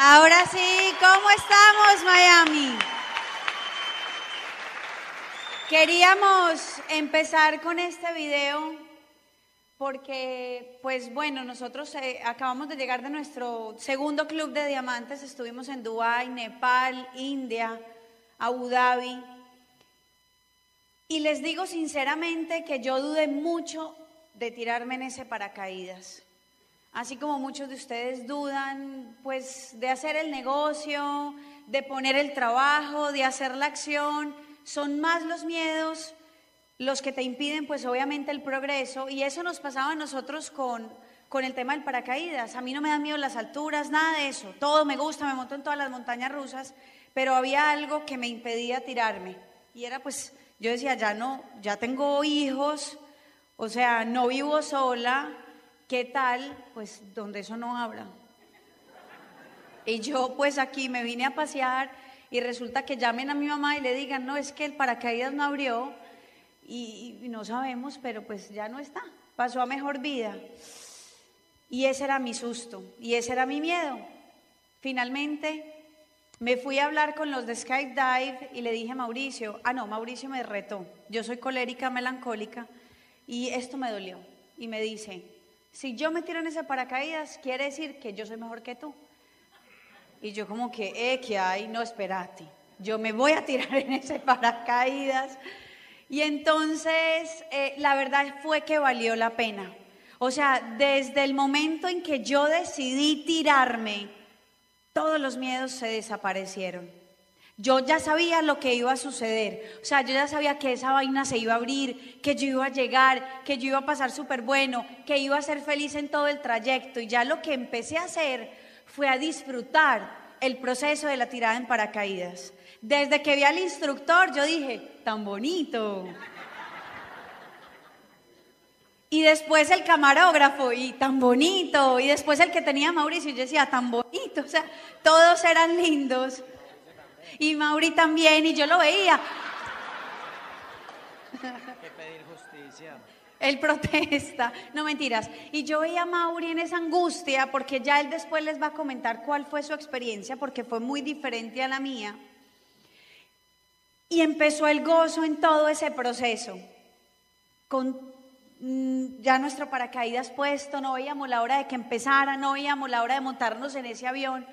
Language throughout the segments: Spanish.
Ahora sí, ¿cómo estamos Miami? Queríamos empezar con este video porque, pues bueno, nosotros eh, acabamos de llegar de nuestro segundo club de diamantes, estuvimos en Dubái, Nepal, India, Abu Dhabi. Y les digo sinceramente que yo dudé mucho de tirarme en ese paracaídas. Así como muchos de ustedes dudan, pues, de hacer el negocio, de poner el trabajo, de hacer la acción, son más los miedos los que te impiden, pues, obviamente el progreso. Y eso nos pasaba a nosotros con, con el tema del paracaídas. A mí no me dan miedo las alturas, nada de eso. Todo me gusta, me monto en todas las montañas rusas, pero había algo que me impedía tirarme. Y era, pues, yo decía, ya no, ya tengo hijos, o sea, no vivo sola, ¿qué tal? Pues donde eso no habla. Y yo pues aquí me vine a pasear y resulta que llamen a mi mamá y le digan, no, es que el paracaídas no abrió y, no sabemos, pero pues ya no está, pasó a mejor vida. Y ese era mi susto y ese era mi miedo. Finalmente me fui a hablar con los de Skydive y le dije a Mauricio, ah no, Mauricio me retó, yo soy colérica, melancólica y esto me dolió. Y me dice, si yo me tiro en ese paracaídas, quiere decir que yo soy mejor que tú. Y yo como que, eh, que hay, no, espérate, yo me voy a tirar en ese paracaídas. Y entonces, eh, la verdad fue que valió la pena. O sea, desde el momento en que yo decidí tirarme, todos los miedos se desaparecieron. Yo ya sabía lo que iba a suceder, o sea, yo ya sabía que esa vaina se iba a abrir, que yo iba a llegar, que yo iba a pasar súper bueno, que iba a ser feliz en todo el trayecto. Y ya lo que empecé a hacer fue a disfrutar el proceso de la tirada en paracaídas. Desde que vi al instructor, yo dije, tan bonito. Y después el camarógrafo, y tan bonito. Y después el que tenía Mauricio, yo decía, tan bonito. O sea, todos eran lindos. Y Mauri también, y yo lo veía. que pedir justicia. Él protesta, no mentiras. Y yo veía a Mauri en esa angustia, porque ya él después les va a comentar cuál fue su experiencia, porque fue muy diferente a la mía. Y empezó el gozo en todo ese proceso. Con Mm, ya nuestro paracaídas puesto, no veíamos la hora de que empezara, no veíamos la hora de montarnos en ese avión.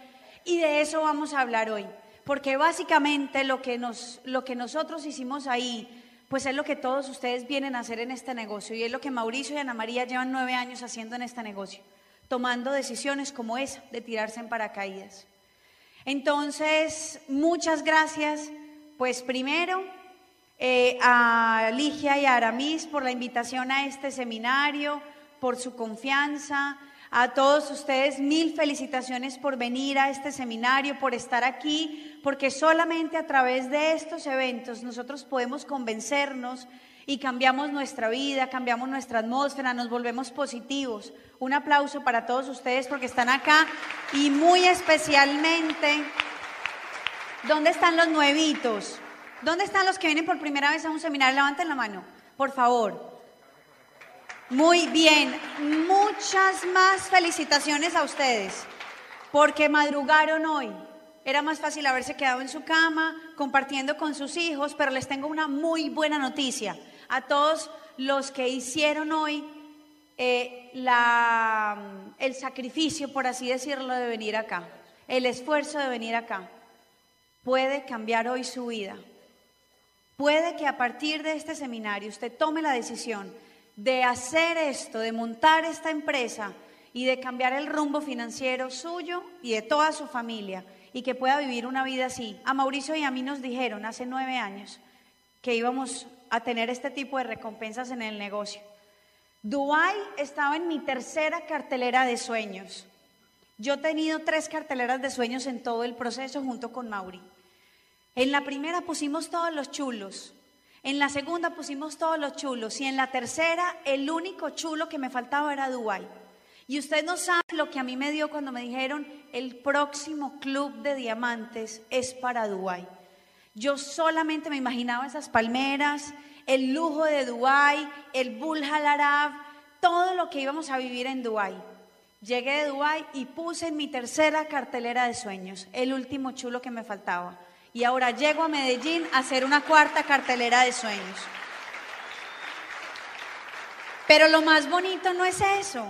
Y de eso vamos a hablar hoy, porque básicamente lo que, nos, lo que nosotros hicimos ahí, pues es lo que todos ustedes vienen a hacer en este negocio y es lo que Mauricio y Ana María llevan nueve años haciendo en este negocio, tomando decisiones como esa de tirarse en paracaídas. Entonces, muchas gracias. Pues primero, eh, a Ligia y a Aramis por la invitación a este seminario, por su confianza. A todos ustedes mil felicitaciones por venir a este seminario, por estar aquí, porque solamente a través de estos eventos nosotros podemos convencernos y cambiamos nuestra vida, cambiamos nuestra atmósfera, nos volvemos positivos. Un aplauso para todos ustedes porque están acá y muy especialmente, ¿dónde están los nuevitos? ¿Dónde están los que vienen por primera vez a un seminario? Levanten la mano, por favor. Muy bien, muchas más felicitaciones a ustedes, porque madrugaron hoy. Era más fácil haberse quedado en su cama, compartiendo con sus hijos, pero les tengo una muy buena noticia. A todos los que hicieron hoy eh, el sacrificio, por así decirlo, de venir acá, el esfuerzo de venir acá, puede cambiar hoy su vida. Puede que a partir de este seminario usted tome la decisión de hacer esto, de montar esta empresa y de cambiar el rumbo financiero suyo y de toda su familia y que pueda vivir una vida así. A Mauricio y a mí nos dijeron hace nueve años que íbamos a tener este tipo de recompensas en el negocio. Dubai estaba en mi tercera cartelera de sueños. Yo he tenido tres carteleras de sueños en todo el proceso junto con Mauri. En la primera pusimos todos los chulos, en la segunda pusimos todos los chulos y en la tercera el único chulo que me faltaba era Dubai. Y usted no sabe lo que a mí me dio cuando me dijeron el próximo club de diamantes es para Dubai. Yo solamente me imaginaba esas palmeras, el lujo de Dubai, el Burj Al Arab, todo lo que íbamos a vivir en Dubai. Llegué de Dubái y puse en mi tercera cartelera de sueños, el último chulo que me faltaba. Y ahora llego a Medellín a hacer una cuarta cartelera de sueños. Pero lo más bonito no es eso.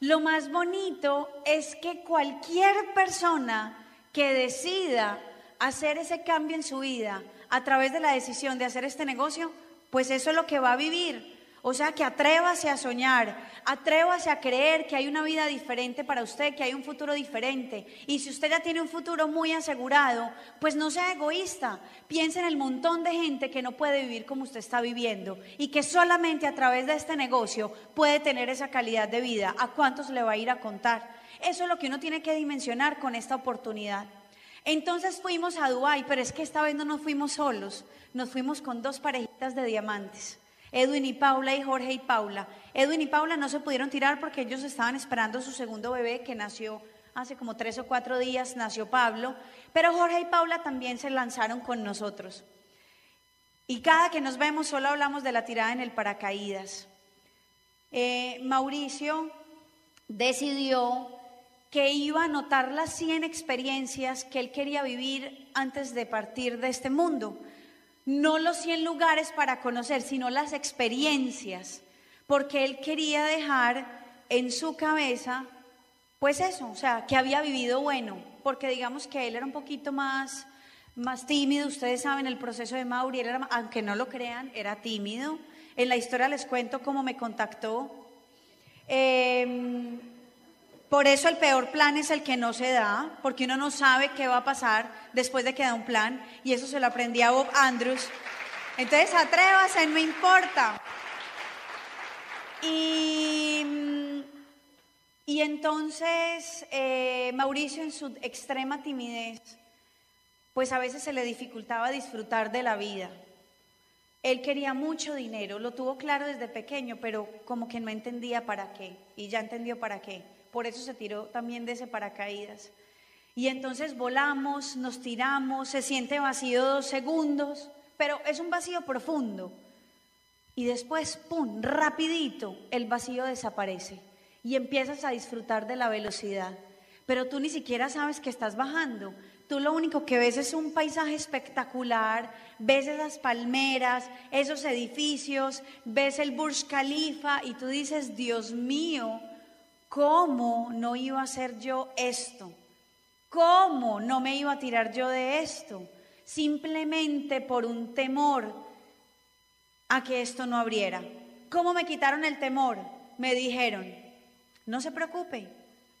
Lo más bonito es que cualquier persona que decida hacer ese cambio en su vida a través de la decisión de hacer este negocio, pues eso es lo que va a vivir. O sea, que atrévase a soñar, atrévase a creer que hay una vida diferente para usted, que hay un futuro diferente. Y si usted ya tiene un futuro muy asegurado, pues no sea egoísta. Piense en el montón de gente que no puede vivir como usted está viviendo y que solamente a través de este negocio puede tener esa calidad de vida. ¿A cuántos le va a ir a contar? Eso es lo que uno tiene que dimensionar con esta oportunidad. Entonces fuimos a Dubái, pero es que esta vez no nos fuimos solos, nos fuimos con dos parejitas de diamantes. Edwin y Paula y Jorge y Paula. Edwin y Paula no se pudieron tirar porque ellos estaban esperando su segundo bebé que nació hace como tres o cuatro días, nació Pablo, pero Jorge y Paula también se lanzaron con nosotros. Y cada que nos vemos solo hablamos de la tirada en el paracaídas. Eh, Mauricio decidió que iba a anotar las 100 experiencias que él quería vivir antes de partir de este mundo no los 100 lugares para conocer, sino las experiencias, porque él quería dejar en su cabeza, pues eso, o sea, que había vivido bueno, porque digamos que él era un poquito más, más tímido, ustedes saben el proceso de Mauri, aunque no lo crean, era tímido. En la historia les cuento cómo me contactó. Eh, por eso el peor plan es el que no se da, porque uno no sabe qué va a pasar después de que da un plan, y eso se lo aprendí a Bob Andrews. Entonces atrévase, no importa. Y, y entonces eh, Mauricio en su extrema timidez, pues a veces se le dificultaba disfrutar de la vida. Él quería mucho dinero, lo tuvo claro desde pequeño, pero como que no entendía para qué, y ya entendió para qué por eso se tiró también de ese paracaídas. Y entonces volamos, nos tiramos, se siente vacío dos segundos, pero es un vacío profundo. Y después, ¡pum!, rapidito, el vacío desaparece y empiezas a disfrutar de la velocidad. Pero tú ni siquiera sabes que estás bajando. Tú lo único que ves es un paisaje espectacular, ves esas palmeras, esos edificios, ves el Burj Khalifa y tú dices, Dios mío, ¿Cómo no iba a hacer yo esto? ¿Cómo no me iba a tirar yo de esto? Simplemente por un temor a que esto no abriera. ¿Cómo me quitaron el temor? Me dijeron, no se preocupe,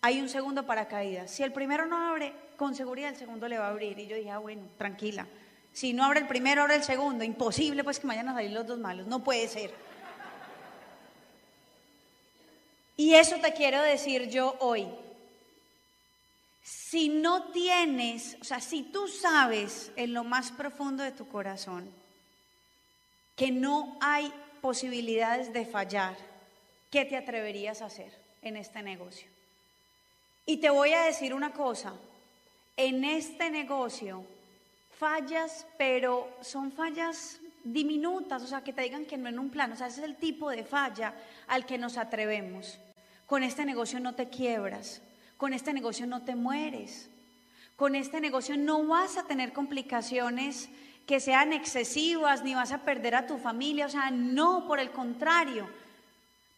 hay un segundo paracaídas. Si el primero no abre, con seguridad el segundo le va a abrir. Y yo dije, ah, bueno, tranquila. Si no abre el primero, abre el segundo. Imposible pues que vayan a salir los dos malos. No puede ser. Y eso te quiero decir yo hoy. Si no tienes, o sea, si tú sabes en lo más profundo de tu corazón que no hay posibilidades de fallar, ¿qué te atreverías a hacer en este negocio? Y te voy a decir una cosa, en este negocio fallas, pero son fallas diminutas, o sea, que te digan que no en un plan, o sea, ese es el tipo de falla al que nos atrevemos. Con este negocio no te quiebras, con este negocio no te mueres, con este negocio no vas a tener complicaciones que sean excesivas, ni vas a perder a tu familia, o sea, no, por el contrario.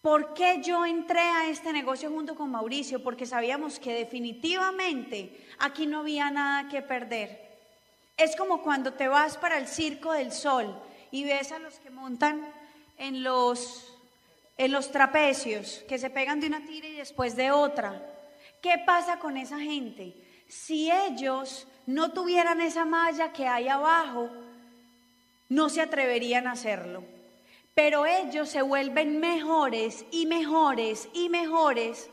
¿Por qué yo entré a este negocio junto con Mauricio? Porque sabíamos que definitivamente aquí no había nada que perder. Es como cuando te vas para el Circo del Sol y ves a los que montan en los en los trapecios, que se pegan de una tira y después de otra. ¿Qué pasa con esa gente? Si ellos no tuvieran esa malla que hay abajo, no se atreverían a hacerlo. Pero ellos se vuelven mejores y mejores y mejores.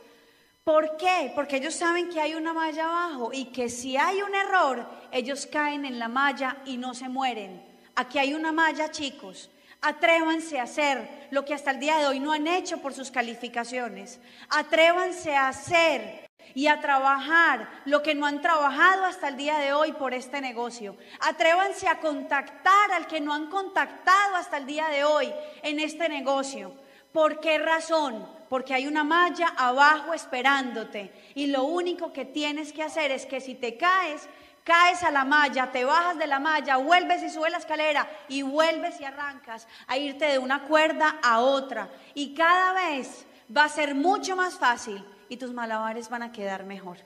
¿Por qué? Porque ellos saben que hay una malla abajo y que si hay un error, ellos caen en la malla y no se mueren. Aquí hay una malla, chicos. Atrévanse a hacer lo que hasta el día de hoy no han hecho por sus calificaciones. Atrévanse a hacer y a trabajar lo que no han trabajado hasta el día de hoy por este negocio. Atrévanse a contactar al que no han contactado hasta el día de hoy en este negocio. ¿Por qué razón? Porque hay una malla abajo esperándote y lo único que tienes que hacer es que si te caes, caes a la malla, te bajas de la malla, vuelves y subes la escalera y vuelves y arrancas a irte de una cuerda a otra. Y cada vez va a ser mucho más fácil y tus malabares van a quedar mejor.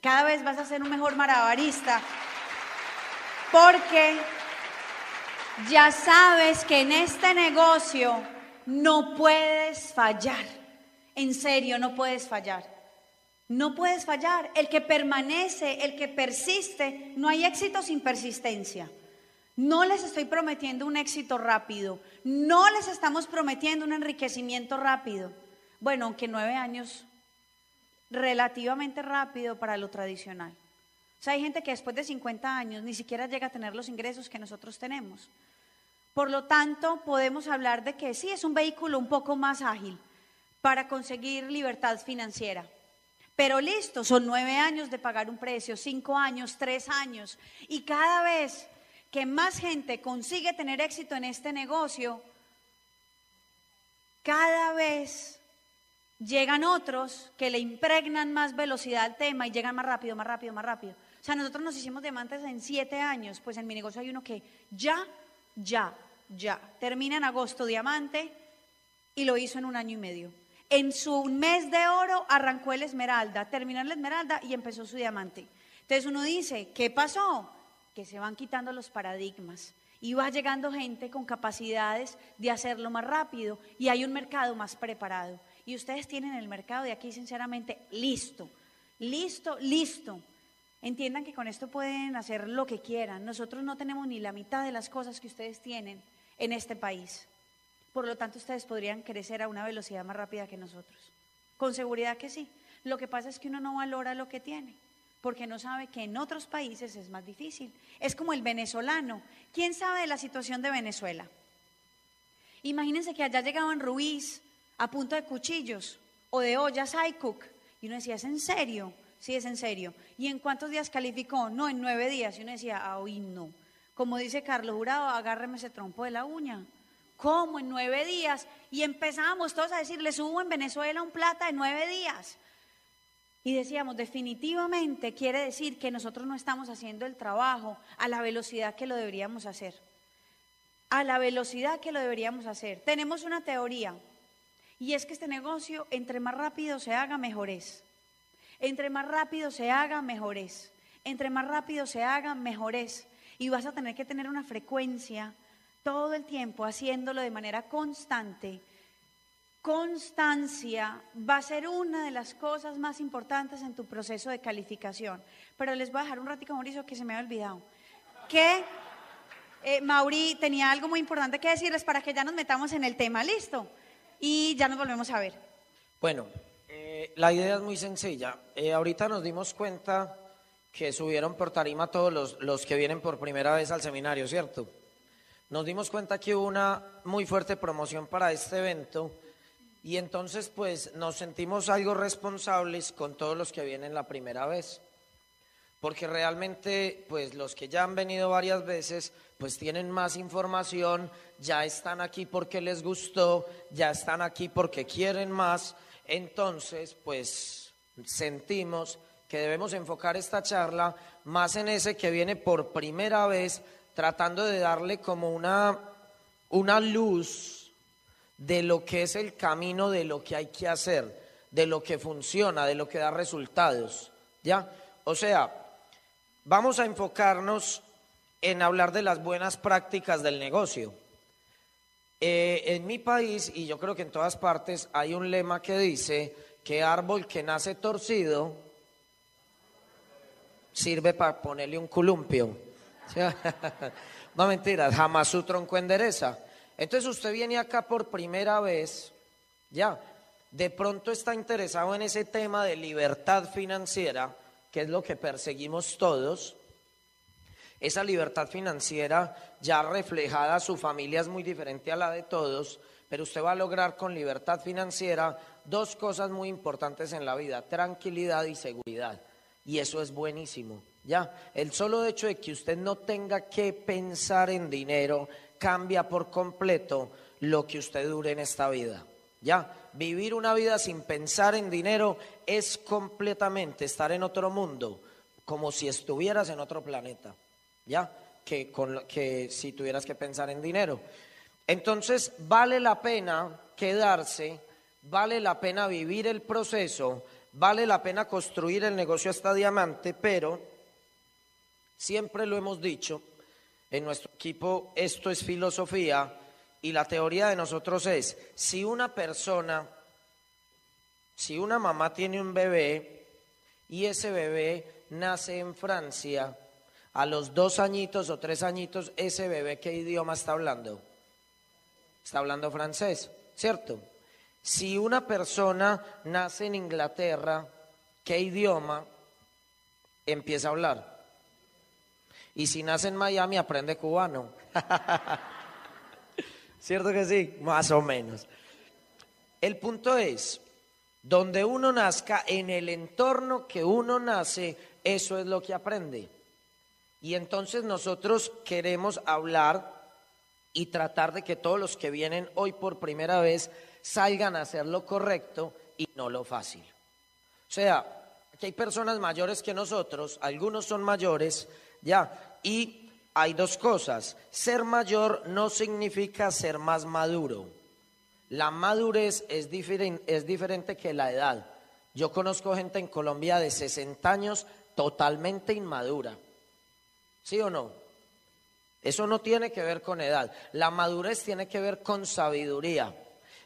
Cada vez vas a ser un mejor malabarista porque ya sabes que en este negocio no puedes fallar. En serio, no puedes fallar. No puedes fallar. El que permanece, el que persiste, no hay éxito sin persistencia. No les estoy prometiendo un éxito rápido. No les estamos prometiendo un enriquecimiento rápido. Bueno, aunque nueve años, relativamente rápido para lo tradicional. O sea, hay gente que después de 50 años ni siquiera llega a tener los ingresos que nosotros tenemos. Por lo tanto, podemos hablar de que sí es un vehículo un poco más ágil para conseguir libertad financiera. Pero listo, son nueve años de pagar un precio, cinco años, tres años. Y cada vez que más gente consigue tener éxito en este negocio, cada vez llegan otros que le impregnan más velocidad al tema y llegan más rápido, más rápido, más rápido. O sea, nosotros nos hicimos diamantes en siete años, pues en mi negocio hay uno que ya, ya, ya, termina en agosto diamante y lo hizo en un año y medio. En su mes de oro arrancó el esmeralda, terminó el esmeralda y empezó su diamante. Entonces uno dice, ¿qué pasó? Que se van quitando los paradigmas y va llegando gente con capacidades de hacerlo más rápido y hay un mercado más preparado. Y ustedes tienen el mercado de aquí, sinceramente, listo, listo, listo. Entiendan que con esto pueden hacer lo que quieran. Nosotros no tenemos ni la mitad de las cosas que ustedes tienen en este país. Por lo tanto, ustedes podrían crecer a una velocidad más rápida que nosotros. Con seguridad que sí. Lo que pasa es que uno no valora lo que tiene, porque no sabe que en otros países es más difícil. Es como el venezolano. ¿Quién sabe de la situación de Venezuela? Imagínense que allá llegaban Ruiz a punto de cuchillos o de ollas iCook. Y uno decía, ¿es en serio? Sí, es en serio. ¿Y en cuántos días calificó? No, en nueve días. Y uno decía, ah, hoy no. Como dice Carlos Jurado, agárreme ese trompo de la uña. ¿Cómo? En nueve días. Y empezamos todos a decirle, subo en Venezuela un plata en nueve días. Y decíamos, definitivamente quiere decir que nosotros no estamos haciendo el trabajo a la velocidad que lo deberíamos hacer. A la velocidad que lo deberíamos hacer. Tenemos una teoría y es que este negocio, entre más rápido se haga, mejor es. Entre más rápido se haga, mejor es. Entre más rápido se haga, mejor es. Y vas a tener que tener una frecuencia todo el tiempo haciéndolo de manera constante. Constancia va a ser una de las cosas más importantes en tu proceso de calificación. Pero les voy a dejar un ratito, Mauricio, que se me ha olvidado. Que eh, Mauri tenía algo muy importante que decirles para que ya nos metamos en el tema. ¿Listo? y ya nos volvemos a ver. Bueno, eh, la idea es muy sencilla. Eh, ahorita nos dimos cuenta que subieron por tarima todos los, los que vienen por primera vez al seminario, ¿cierto? Nos dimos cuenta que hubo una muy fuerte promoción para este evento y entonces pues nos sentimos algo responsables con todos los que vienen la primera vez. Porque realmente pues los que ya han venido varias veces pues tienen más información, ya están aquí porque les gustó, ya están aquí porque quieren más, entonces pues sentimos que debemos enfocar esta charla más en ese que viene por primera vez, tratando de darle como una, una luz de lo que es el camino, de lo que hay que hacer, de lo que funciona, de lo que da resultados. ¿Ya? O sea, vamos a enfocarnos en hablar de las buenas prácticas del negocio. Eh, en mi país, y yo creo que en todas partes, hay un lema que dice que árbol que nace torcido sirve para ponerle un columpio. no mentiras, jamás su tronco endereza. Entonces usted viene acá por primera vez, ya, de pronto está interesado en ese tema de libertad financiera, que es lo que perseguimos todos, esa libertad financiera ya reflejada, su familia es muy diferente a la de todos, pero usted va a lograr con libertad financiera dos cosas muy importantes en la vida, tranquilidad y seguridad. Y eso es buenísimo. Ya, el solo hecho de que usted no tenga que pensar en dinero cambia por completo lo que usted dure en esta vida. Ya, vivir una vida sin pensar en dinero es completamente estar en otro mundo, como si estuvieras en otro planeta. Ya, que, con, que si tuvieras que pensar en dinero. Entonces, vale la pena quedarse, vale la pena vivir el proceso, vale la pena construir el negocio hasta diamante, pero siempre lo hemos dicho, en nuestro equipo esto es filosofía y la teoría de nosotros es, si una persona, si una mamá tiene un bebé y ese bebé nace en Francia, a los dos añitos o tres añitos, ese bebé, ¿qué idioma está hablando? Está hablando francés, ¿cierto? Si una persona nace en Inglaterra, ¿qué idioma empieza a hablar? Y si nace en Miami, aprende cubano. ¿Cierto que sí? Más o menos. El punto es, donde uno nazca, en el entorno que uno nace, eso es lo que aprende. Y entonces nosotros queremos hablar y tratar de que todos los que vienen hoy por primera vez salgan a hacer lo correcto y no lo fácil. O sea, aquí hay personas mayores que nosotros, algunos son mayores, ya, y hay dos cosas. Ser mayor no significa ser más maduro. La madurez es, diferente que la edad. Yo conozco gente en Colombia de 60 años totalmente inmadura. ¿Sí o no? Eso no tiene que ver con edad. La madurez tiene que ver con sabiduría.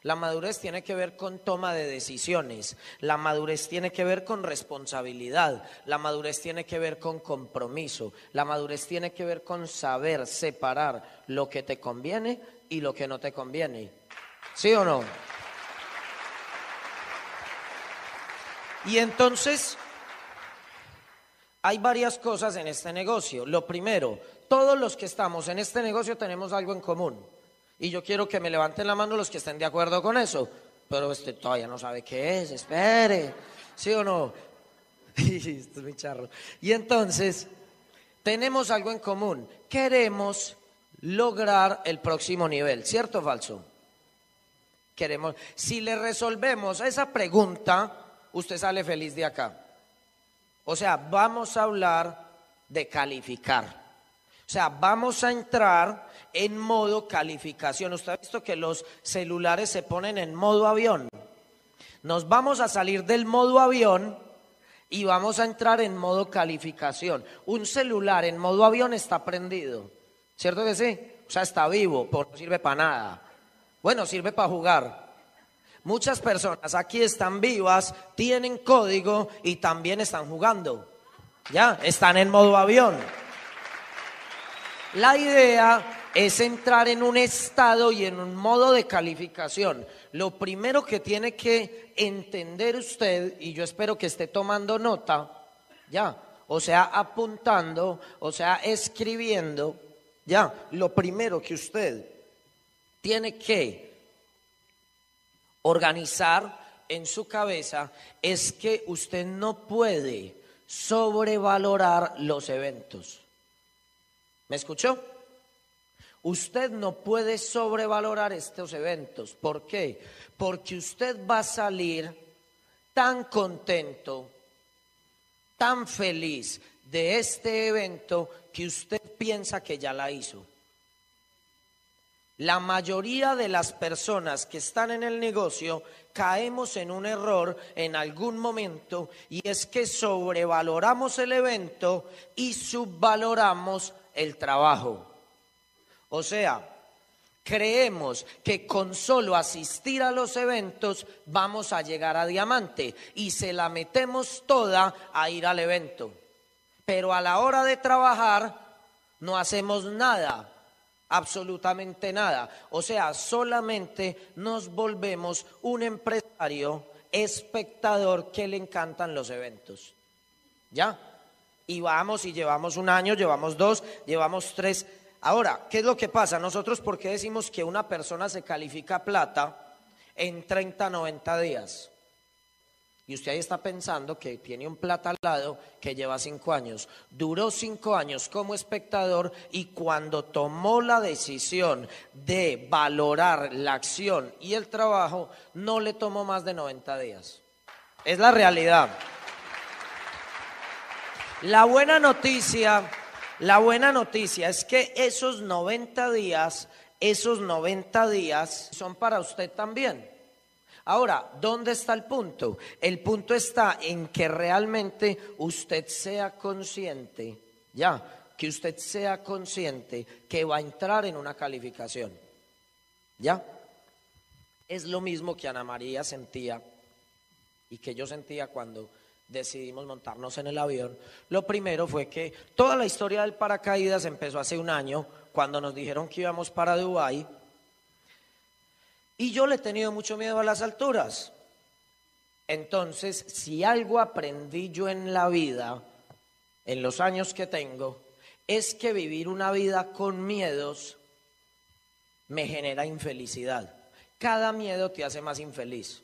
La madurez tiene que ver con toma de decisiones. La madurez tiene que ver con responsabilidad. La madurez tiene que ver con compromiso. La madurez tiene que ver con saber separar lo que te conviene y lo que no te conviene. ¿Sí o no? Y entonces, hay varias cosas en este negocio. Lo primero, todos los que estamos en este negocio tenemos algo en común. Y yo quiero que me levanten la mano los que estén de acuerdo con eso. Pero este todavía no sabe qué es, espere. ¿Sí o no? Esto es mi charro. Y entonces, tenemos algo en común. Queremos lograr el próximo nivel, ¿cierto o falso? Queremos. Si le resolvemos esa pregunta, usted sale feliz de acá. O sea, vamos a hablar de calificar. O sea, vamos a entrar en modo calificación. Usted ha visto que los celulares se ponen en modo avión. Nos vamos a salir del modo avión y vamos a entrar en modo calificación. Un celular en modo avión está prendido, ¿cierto que sí? O sea, está vivo, pero no sirve para nada. Bueno, sirve para jugar. Muchas personas aquí están vivas, tienen código y también están jugando. Ya, están en modo avión. La idea es entrar en un estado y en un modo de calificación. Lo primero que tiene que entender usted, y yo espero que esté tomando nota, ya, o sea, apuntando, o sea, escribiendo, ya, lo primero que usted tiene que organizar en su cabeza es que usted no puede sobrevalorar los eventos. ¿Me escuchó? Usted no puede sobrevalorar estos eventos. ¿Por qué? Porque usted va a salir tan contento, tan feliz de este evento que usted piensa que ya la hizo. La mayoría de las personas que están en el negocio caemos en un error en algún momento y es que sobrevaloramos el evento y subvaloramos el trabajo. O sea, creemos que con solo asistir a los eventos vamos a llegar a diamante y se la metemos toda a ir al evento. Pero a la hora de trabajar no hacemos nada, absolutamente nada. O sea, solamente nos volvemos un empresario espectador que le encantan los eventos. ¿Ya? Y vamos y llevamos un año, llevamos dos, llevamos tres Ahora, ¿qué es lo que pasa? Nosotros, ¿por qué decimos que una persona se califica plata en 30, 90 días? Y usted ahí está pensando que tiene un plata al lado que lleva cinco años. Duró cinco años como espectador y cuando tomó la decisión de valorar la acción y el trabajo, no le tomó más de 90 días. Es la realidad. La buena noticia, la buena noticia es que esos 90 días, esos 90 días son para usted también. Ahora, ¿dónde está el punto? El punto está en que realmente usted sea consciente, ya, que usted sea consciente que va a entrar en una calificación. ¿Ya? Es lo mismo que Ana María sentía y que yo sentía cuando decidimos montarnos en el avión. Lo primero fue que toda la historia del paracaídas empezó hace un año, cuando nos dijeron que íbamos para Dubái y yo le he tenido mucho miedo a las alturas. Entonces, si algo aprendí yo en la vida, en los años que tengo, es que vivir una vida con miedos me genera infelicidad. Cada miedo te hace más infeliz.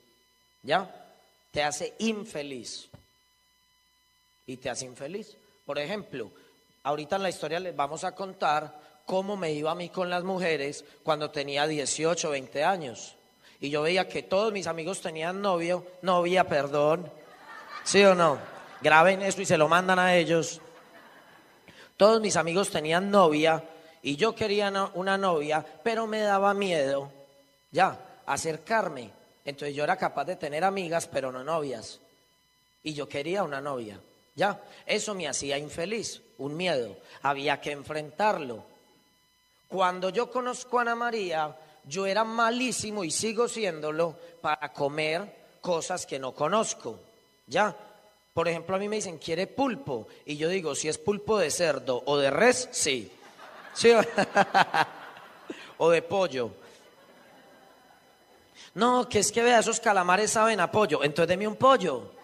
¿Ya? Te hace infeliz. Y te hace infeliz. Por ejemplo, ahorita en la historia les vamos a contar cómo me iba a mí con las mujeres cuando tenía 18, 20 años. Y yo veía que todos mis amigos tenían novio, novia, perdón. ¿Sí o no? Graben eso y se lo mandan a ellos. Todos mis amigos tenían novia y yo quería una novia, pero me daba miedo, ya, acercarme. Entonces yo era capaz de tener amigas, pero no novias. Y yo quería una novia, ya. Eso me hacía infeliz, un miedo. Había que enfrentarlo. Cuando yo conozco a Ana María, yo era malísimo y sigo siéndolo para comer cosas que no conozco. ¿Ya? Por ejemplo, a mí me dicen, ¿quiere pulpo? Y yo digo, si es pulpo de cerdo o de res, sí. ¿Sí? o de pollo. No, que es que vea, esos calamares saben a pollo. Entonces deme un pollo.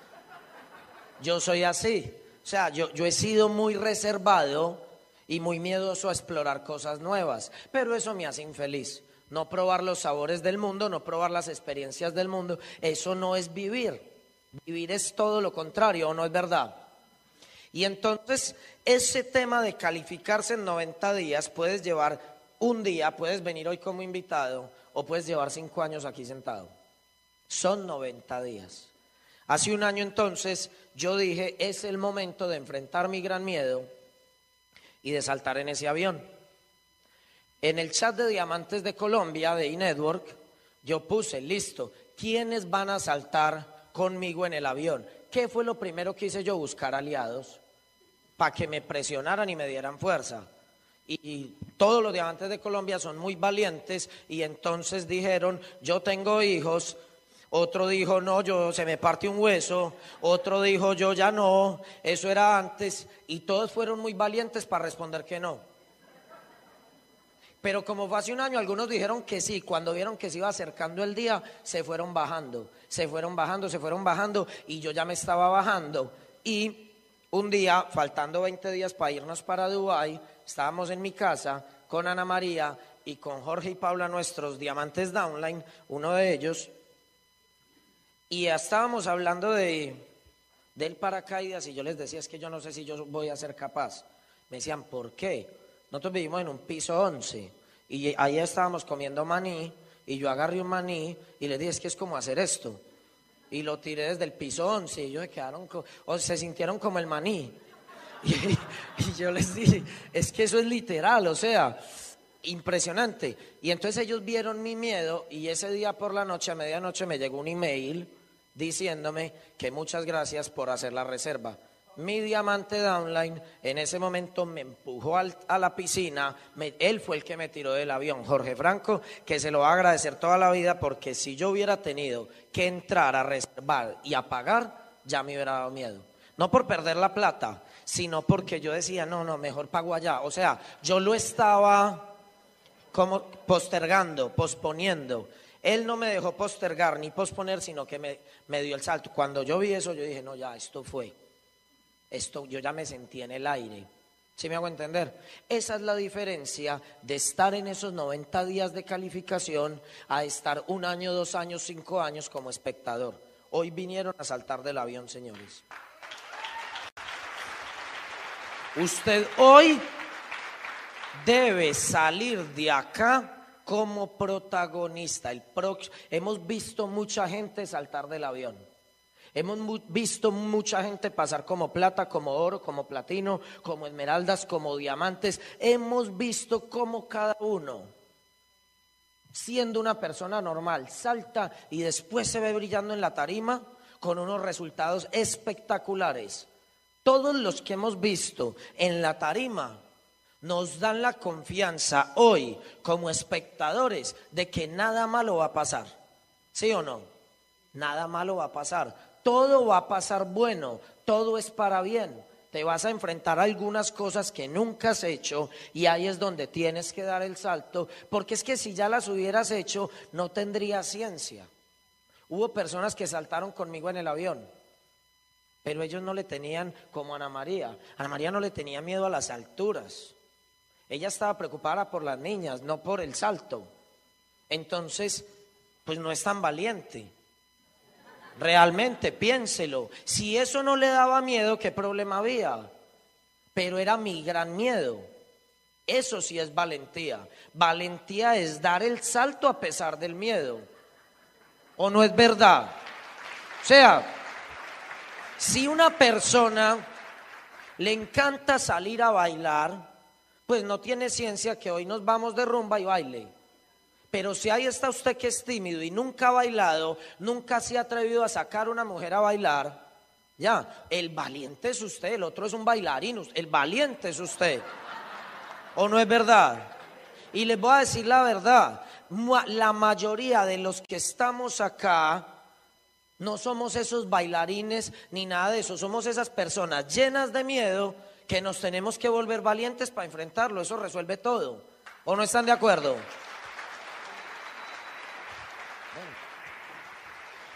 Yo soy así. O sea, yo, yo he sido muy reservado y muy miedoso a explorar cosas nuevas, pero eso me hace infeliz. No probar los sabores del mundo, no probar las experiencias del mundo, eso no es vivir. Vivir es todo lo contrario, ¿o no es verdad? Y entonces ese tema de calificarse en 90 días, puedes llevar un día, puedes venir hoy como invitado o puedes llevar cinco años aquí sentado. Son 90 días. Hace un año entonces yo dije, es el momento de enfrentar mi gran miedo y de saltar en ese avión. En el chat de Diamantes de Colombia de eNetwork, yo puse, listo, ¿quiénes van a saltar conmigo en el avión? ¿Qué fue lo primero que hice yo? Buscar aliados para que me presionaran y me dieran fuerza. Y, y, todos los diamantes de Colombia son muy valientes y entonces dijeron, yo tengo hijos, otro dijo, no, yo se me parte un hueso, otro dijo, yo ya no, eso era antes, y todos fueron muy valientes para responder que no. Pero como fue hace un año, algunos dijeron que sí, cuando vieron que se iba acercando el día, se fueron bajando, se fueron bajando, se fueron bajando, y yo ya me estaba bajando. Y un día, faltando 20 días para irnos para Dubái, estábamos en mi casa con Ana María y con Jorge y Paula, nuestros diamantes downline, uno de ellos, y estábamos hablando de, del paracaídas y yo les decía, es que yo no sé si yo voy a ser capaz. Me decían, ¿por qué? Nosotros vivimos en un piso 11 y ahí estábamos comiendo maní y yo agarré un maní y les dije, es que es como hacer esto. Y lo tiré desde el piso 11 y ellos se quedaron, o se sintieron como el maní. y yo les dije, es que eso es literal, o sea, impresionante. Y entonces ellos vieron mi miedo y ese día por la noche, a medianoche, me llegó un email diciéndome que muchas gracias por hacer la reserva. Mi diamante downline en ese momento me empujó a la piscina, él fue el que me tiró del avión, Jorge Franco, que se lo va a agradecer toda la vida porque si yo hubiera tenido que entrar a reservar y a pagar, ya me hubiera dado miedo. No por perder la plata, sino porque yo decía, no, no, mejor pago allá. O sea, yo lo estaba como postergando, posponiendo. Él no me dejó postergar ni posponer, sino que me, me, dio el salto. Cuando yo vi eso, yo dije, no, ya, esto fue. Esto, yo ya me sentí en el aire. ¿Sí me hago entender? Esa es la diferencia de estar en esos 90 días de calificación a estar un año, dos años, cinco años como espectador hoy vinieron a saltar del avión, señores. Usted hoy debe salir de acá como protagonista. El hemos visto mucha gente saltar del avión. Hemos visto mucha gente pasar como plata, como oro, como platino, como esmeraldas, como diamantes. Hemos visto cómo cada uno, siendo una persona normal, salta y después se ve brillando en la tarima con unos resultados espectaculares. Todos los que hemos visto en la tarima nos dan la confianza hoy como espectadores de que nada malo va a pasar. ¿Sí o no? Nada malo va a pasar. Todo va a pasar bueno. Todo es para bien. Te vas a enfrentar a algunas cosas que nunca has hecho y ahí es donde tienes que dar el salto, porque es que si ya las hubieras hecho no tendría ciencia. Hubo personas que saltaron conmigo en el avión, pero ellos no le tenían como Ana María. Ana María no le tenía miedo a las alturas. Ella estaba preocupada por las niñas, no por el salto. Entonces, pues no es tan valiente. Realmente, piénselo. Si eso no le daba miedo, ¿qué problema había? Pero era mi gran miedo. Eso sí es valentía. Valentía es dar el salto a pesar del miedo. ¿O no es verdad? O sea, si una persona le encanta salir a bailar, pues no tiene ciencia que hoy nos vamos de rumba y baile. Pero si ahí está usted que es tímido y nunca ha bailado, nunca se ha atrevido a sacar una mujer a bailar, ya, el valiente es usted, el otro es un bailarín, el valiente es usted. ¿O no es verdad? Y les voy a decir la verdad, la mayoría de los que estamos acá no somos esos bailarines ni nada de eso, somos esas personas llenas de miedo que nos tenemos que volver valientes para enfrentarlo. Eso resuelve todo. ¿O no están de acuerdo?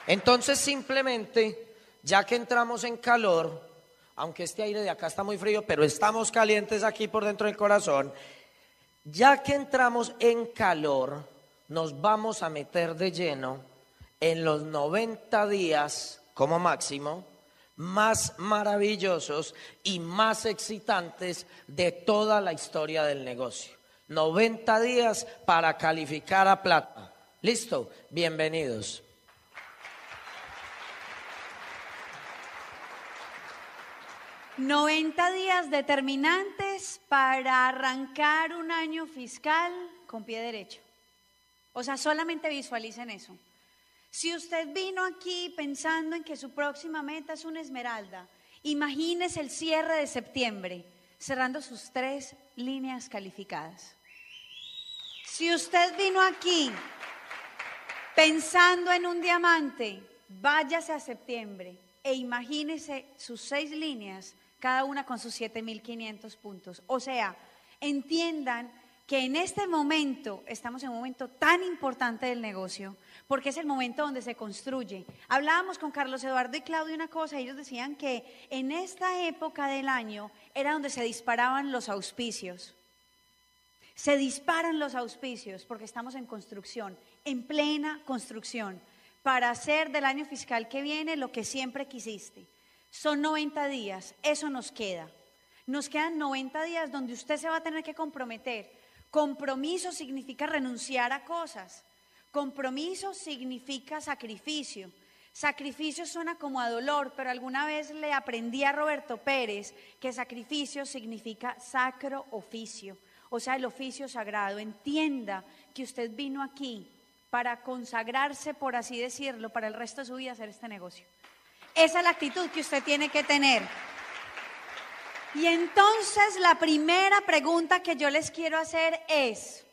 Entonces simplemente, ya que entramos en calor, aunque este aire de acá está muy frío, pero estamos calientes aquí por dentro del corazón, ya que entramos en calor, nos vamos a meter de lleno en los 90 días como máximo más maravillosos y más excitantes de toda la historia del negocio. 90 días para calificar a plata. ¿Listo? Bienvenidos. ¿90 días determinantes para arrancar un año fiscal con pie derecho. O sea, solamente visualicen eso. Si usted vino aquí pensando en que su próxima meta es una esmeralda, imagínese el cierre de septiembre, cerrando sus tres líneas calificadas. Si usted vino aquí pensando en un diamante, váyase a septiembre e imagínese sus seis líneas, cada una con sus 7.500 puntos. O sea, entiendan que en este momento estamos en un momento tan importante del negocio porque es el momento donde se construye. Hablábamos con Carlos Eduardo y Claudio una cosa, ellos decían que en esta época del año era donde se disparaban los auspicios. Se disparan los auspicios porque estamos en construcción, en plena construcción, para hacer del año fiscal que viene lo que siempre quisiste. Son 90 días, eso nos queda. Nos quedan 90 días donde usted se va a tener que comprometer. Compromiso significa renunciar a cosas. Compromiso significa sacrificio. Sacrificio suena como a dolor, pero alguna vez le aprendí a Roberto Pérez que sacrificio significa sacro oficio, o sea, el oficio sagrado. Entienda que usted vino aquí para consagrarse, por así decirlo, para el resto de su vida hacer este negocio. Esa es la actitud que usted tiene que tener. Y entonces la primera pregunta que yo les quiero hacer es,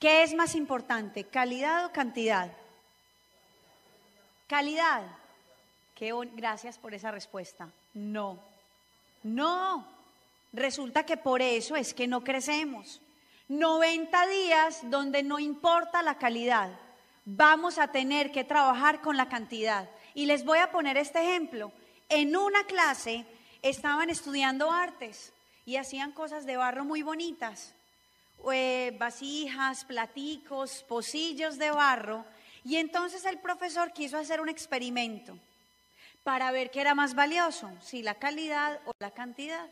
¿Qué es más importante, calidad o cantidad? Calidad. Qué gracias por esa respuesta. No, no. Resulta que por eso es que no crecemos. 90 días donde no importa la calidad. Vamos a tener que trabajar con la cantidad. Y les voy a poner este ejemplo. En una clase estaban estudiando artes y hacían cosas de barro muy bonitas. Eh, vasijas, platicos, pocillos de barro Y entonces el profesor quiso hacer un experimento para ver qué era más valioso, si la calidad o la cantidad,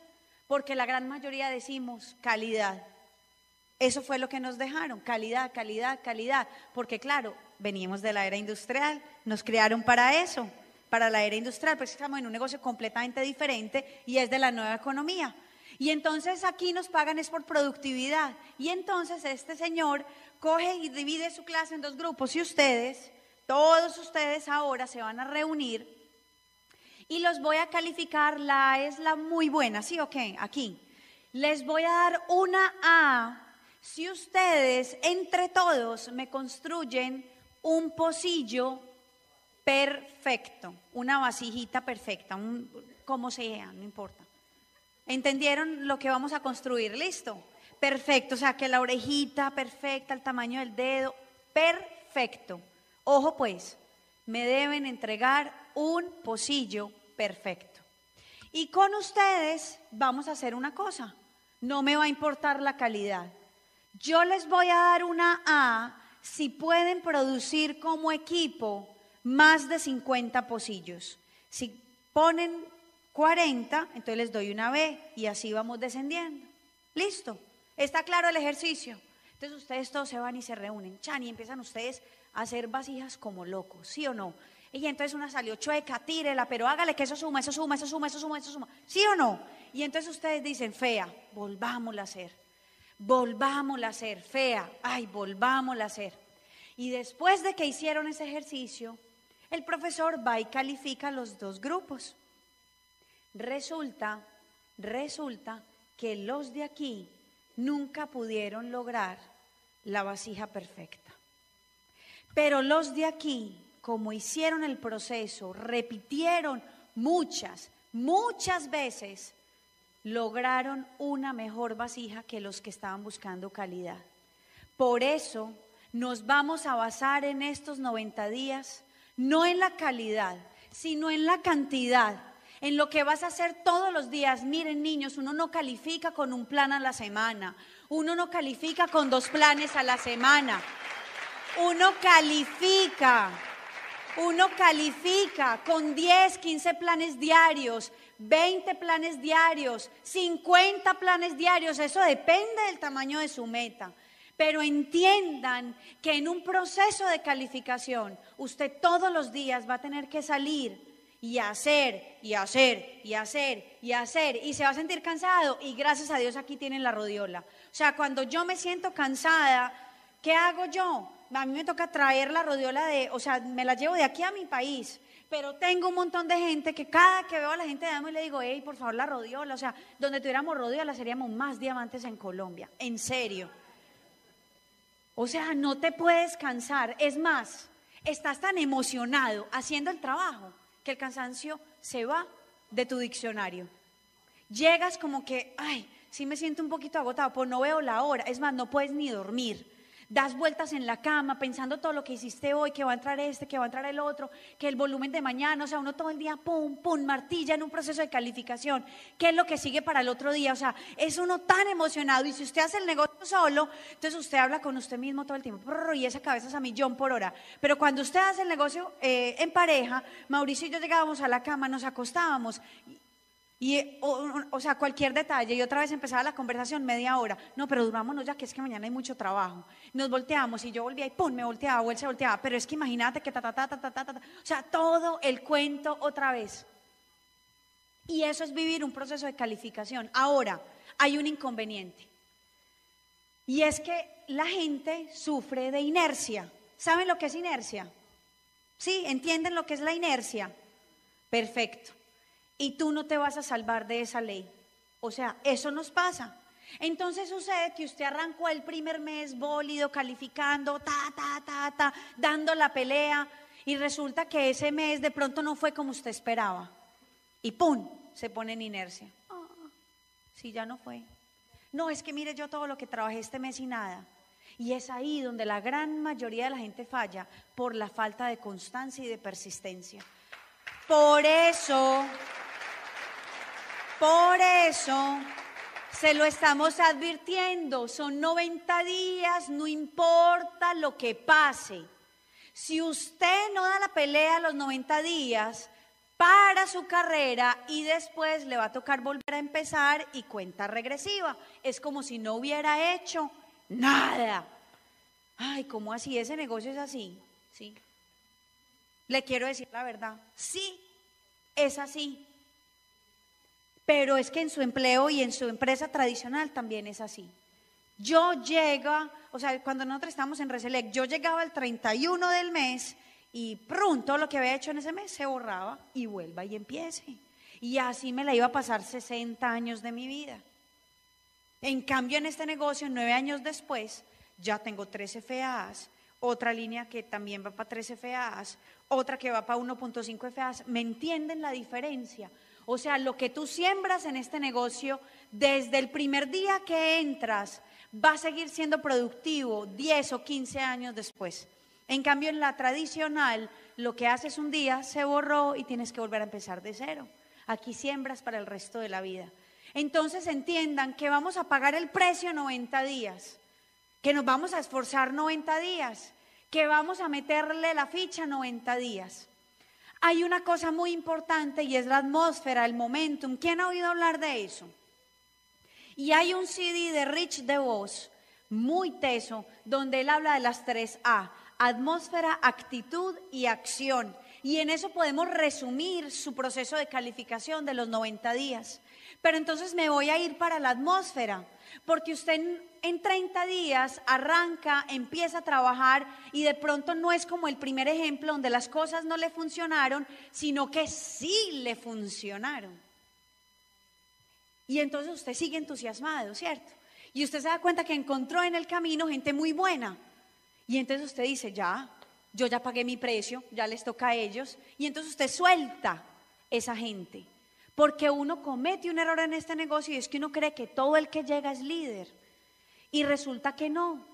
porque la gran mayoría decimos calidad. Eso fue lo que nos dejaron, calidad, calidad, calidad, porque claro, veníamos de la era industrial, nos crearon para eso, para la era industrial, pero estamos en un negocio completamente diferente y es de la nueva economía. Y entonces aquí nos pagan es por productividad. Y entonces este señor coge y divide su clase en dos grupos y ustedes, todos ustedes ahora se van a reunir y los voy a calificar, la es la muy buena, ¿sí o qué? Aquí. Les voy a dar una A si ustedes entre todos me construyen un pocillo perfecto, una vasijita perfecta, un, como sea, no importa. ¿Entendieron lo que vamos a construir? ¿Listo? Perfecto, o sea, que la orejita perfecta, el tamaño del dedo, perfecto. Ojo pues, me deben entregar un pocillo perfecto. Y con ustedes vamos a hacer una cosa, no me va a importar la calidad. Yo les voy a dar una A si pueden producir como equipo más de 50 pocillos. Si ponen 40, entonces les doy una B y así vamos descendiendo. Listo. ¿Está claro el ejercicio? Entonces ustedes todos se van y se reúnen, chan, y empiezan ustedes a hacer vasijas como locos, ¿sí o no? Y entonces una salió chueca, tírela, pero hágale que eso suma, eso suma, eso suma, eso suma, eso suma, ¿sí o no? Y entonces ustedes dicen, fea, volvámosla a hacer volvámosla a hacer, fea, ay, volvámosla a hacer. Y después de que hicieron ese ejercicio, el profesor va y califica los dos grupos. Resulta, resulta que los de aquí nunca pudieron lograr la vasija perfecta. Pero los de aquí, como hicieron el proceso, repitieron muchas, muchas veces, lograron una mejor vasija que los que estaban buscando calidad. Por eso nos vamos a basar en estos 90 días, no en la calidad, sino en la cantidad, en lo que vas a hacer todos los días. Miren niños, uno no califica con un plan a la semana, uno no califica con dos planes a la semana, uno califica. Uno califica con 10, 15 planes diarios, 20 planes diarios, 50 planes diarios, eso depende del tamaño de su meta. Pero entiendan que en un proceso de calificación, usted todos los días va a tener que salir y hacer, y hacer, y hacer, y hacer, y se va a sentir cansado. Y gracias a Dios aquí tienen la rodiola. O sea, cuando yo me siento cansada, ¿qué hago yo? A mí me toca traer la rodiola de, o sea, me la llevo de aquí a mi país pero tengo un montón de gente que cada que veo a la gente de Amo y le digo, hey, por favor, la rodiola. O sea, donde tuviéramos rodiola seríamos más diamantes en Colombia. En serio. O sea, no te puedes cansar. Es más, estás tan emocionado haciendo el trabajo que el cansancio se va de tu diccionario. Llegas como que, ay, sí me siento un poquito agotado, pues no veo la hora. Es más, no puedes ni dormir das vueltas en la cama pensando todo lo que hiciste hoy, que va a entrar este, que va a entrar el otro, que el volumen de mañana, o sea, uno todo el día, pum, pum, martilla en un proceso de calificación, qué es lo que sigue para el otro día, o sea, es uno tan emocionado y si usted hace el negocio solo, entonces usted habla con usted mismo todo el tiempo, y esa cabeza es a millón por hora, pero cuando usted hace el negocio eh, en pareja, Mauricio y yo llegábamos a la cama, nos acostábamos y, o, sea, cualquier detalle. Y otra vez empezaba la conversación media hora. No, pero durámonos ya, que es que mañana hay mucho trabajo. Nos volteamos y yo volvía y pum, me volteaba, o él se volteaba. Pero es que imagínate que ta, ta, ta, ta, ta, ta, ta. O sea, todo el cuento otra vez. Y eso es vivir un proceso de calificación. Ahora, hay un inconveniente. Y es que la gente sufre de inercia. ¿Saben lo que es inercia? ¿Sí? ¿Entienden lo que es la inercia? Perfecto y tú no te vas a salvar de esa ley. O sea, eso nos pasa. Entonces sucede que usted arrancó el primer mes bólido, calificando, ta, ta, ta, ta, dando la pelea, y resulta que ese mes de pronto no fue como usted esperaba. Y ¡pum! se pone en inercia. Ah, sí, ya no fue. No, es que mire yo todo lo que trabajé este mes y nada. Y es ahí donde la gran mayoría de la gente falla por la falta de constancia y de persistencia. Por eso por eso se lo estamos advirtiendo, son 90 días, no importa lo que pase. Si usted no da la pelea a los 90 días, para su carrera y después le va a tocar volver a empezar y cuenta regresiva. Es como si no hubiera hecho nada. Ay, ¿cómo así? Ese negocio es así. Sí. Le quiero decir la verdad. Sí, es así. Pero es que en su empleo y en su empresa tradicional también es así. Yo llega, o sea, cuando nosotros estamos en Reselec, yo llegaba el 31 del mes y pronto lo que había hecho en ese mes se borraba y vuelva y empiece. Y así me la iba a pasar 60 años de mi vida. En cambio, en este negocio, nueve años después, ya tengo tres FAs, otra línea que también va para 3 FAs, otra que va para 1.5 FAs. ¿Me entienden la diferencia? O sea, lo que tú siembras en este negocio, desde el primer día que entras, va a seguir siendo productivo 10 o 15 años después. En cambio, en la tradicional, lo que haces un día se borró y tienes que volver a empezar de cero. Aquí siembras para el resto de la vida. Entonces entiendan que vamos a pagar el precio 90 días, que nos vamos a esforzar 90 días, que vamos a meterle la ficha 90 días. Hay una cosa muy importante y es la atmósfera, el momentum. ¿Quién ha oído hablar de eso? Y hay un CD de Rich DeVos, muy teso, donde él habla de las tres A atmósfera, actitud y acción. Y en eso podemos resumir su proceso de calificación de los 90 días. Pero entonces me voy a ir para la atmósfera, porque usted en, 30 días arranca, empieza a trabajar y de pronto no es como el primer ejemplo donde las cosas no le funcionaron, sino que sí le funcionaron. Y entonces usted sigue entusiasmado, ¿cierto? Y usted se da cuenta que encontró en el camino gente muy buena, y entonces usted dice, ya, yo ya pagué mi precio, ya les toca a ellos. Y entonces usted suelta esa gente. Porque uno comete un error en este negocio y es que uno cree que todo el que llega es líder. Y resulta que no,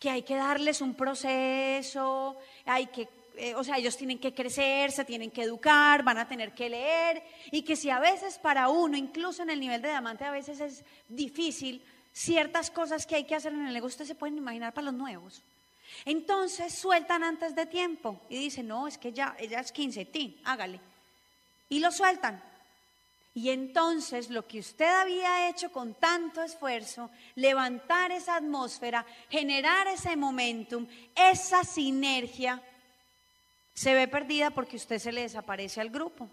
que hay que darles un proceso, hay que, eh, o sea, ellos tienen que crecer, se tienen que educar, van a tener que leer. Y que si a veces para uno, incluso en el nivel de diamante, a veces es difícil, ciertas cosas que hay que hacer en el negocio, ustedes se pueden imaginar para los nuevos. Entonces sueltan antes de tiempo y dicen, no, es que ya, ella es 15, ti, hágale. Y lo sueltan. Y entonces lo que usted había hecho con tanto esfuerzo, levantar esa atmósfera, generar ese momentum, esa sinergia, se ve perdida porque usted se le desaparece al grupo,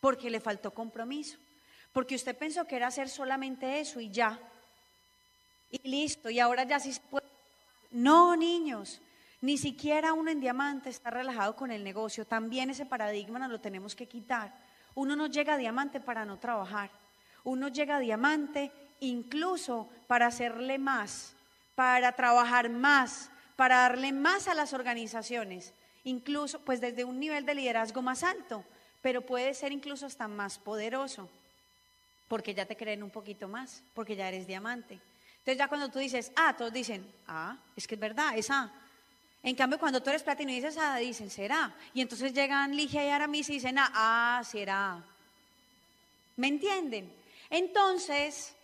porque le faltó compromiso, porque usted pensó que era hacer solamente eso y ya. Y listo, y ahora ya sí se puede no, niños, ni siquiera uno en diamante está relajado con el negocio. También ese paradigma nos lo tenemos que quitar. Uno no llega a diamante para no trabajar. Uno llega a diamante incluso para hacerle más, para trabajar más, para darle más a las organizaciones, incluso pues desde un nivel de liderazgo más alto, pero puede ser incluso hasta más poderoso, porque ya te creen un poquito más, porque ya eres diamante. Entonces ya cuando tú dices A, todos dicen, ah, es que es verdad, es A. En cambio, cuando tú eres platino y dices A, dicen, será. Y entonces llegan Ligia y Aramis y dicen, ah, ah, será. ¿Me entienden? Entonces,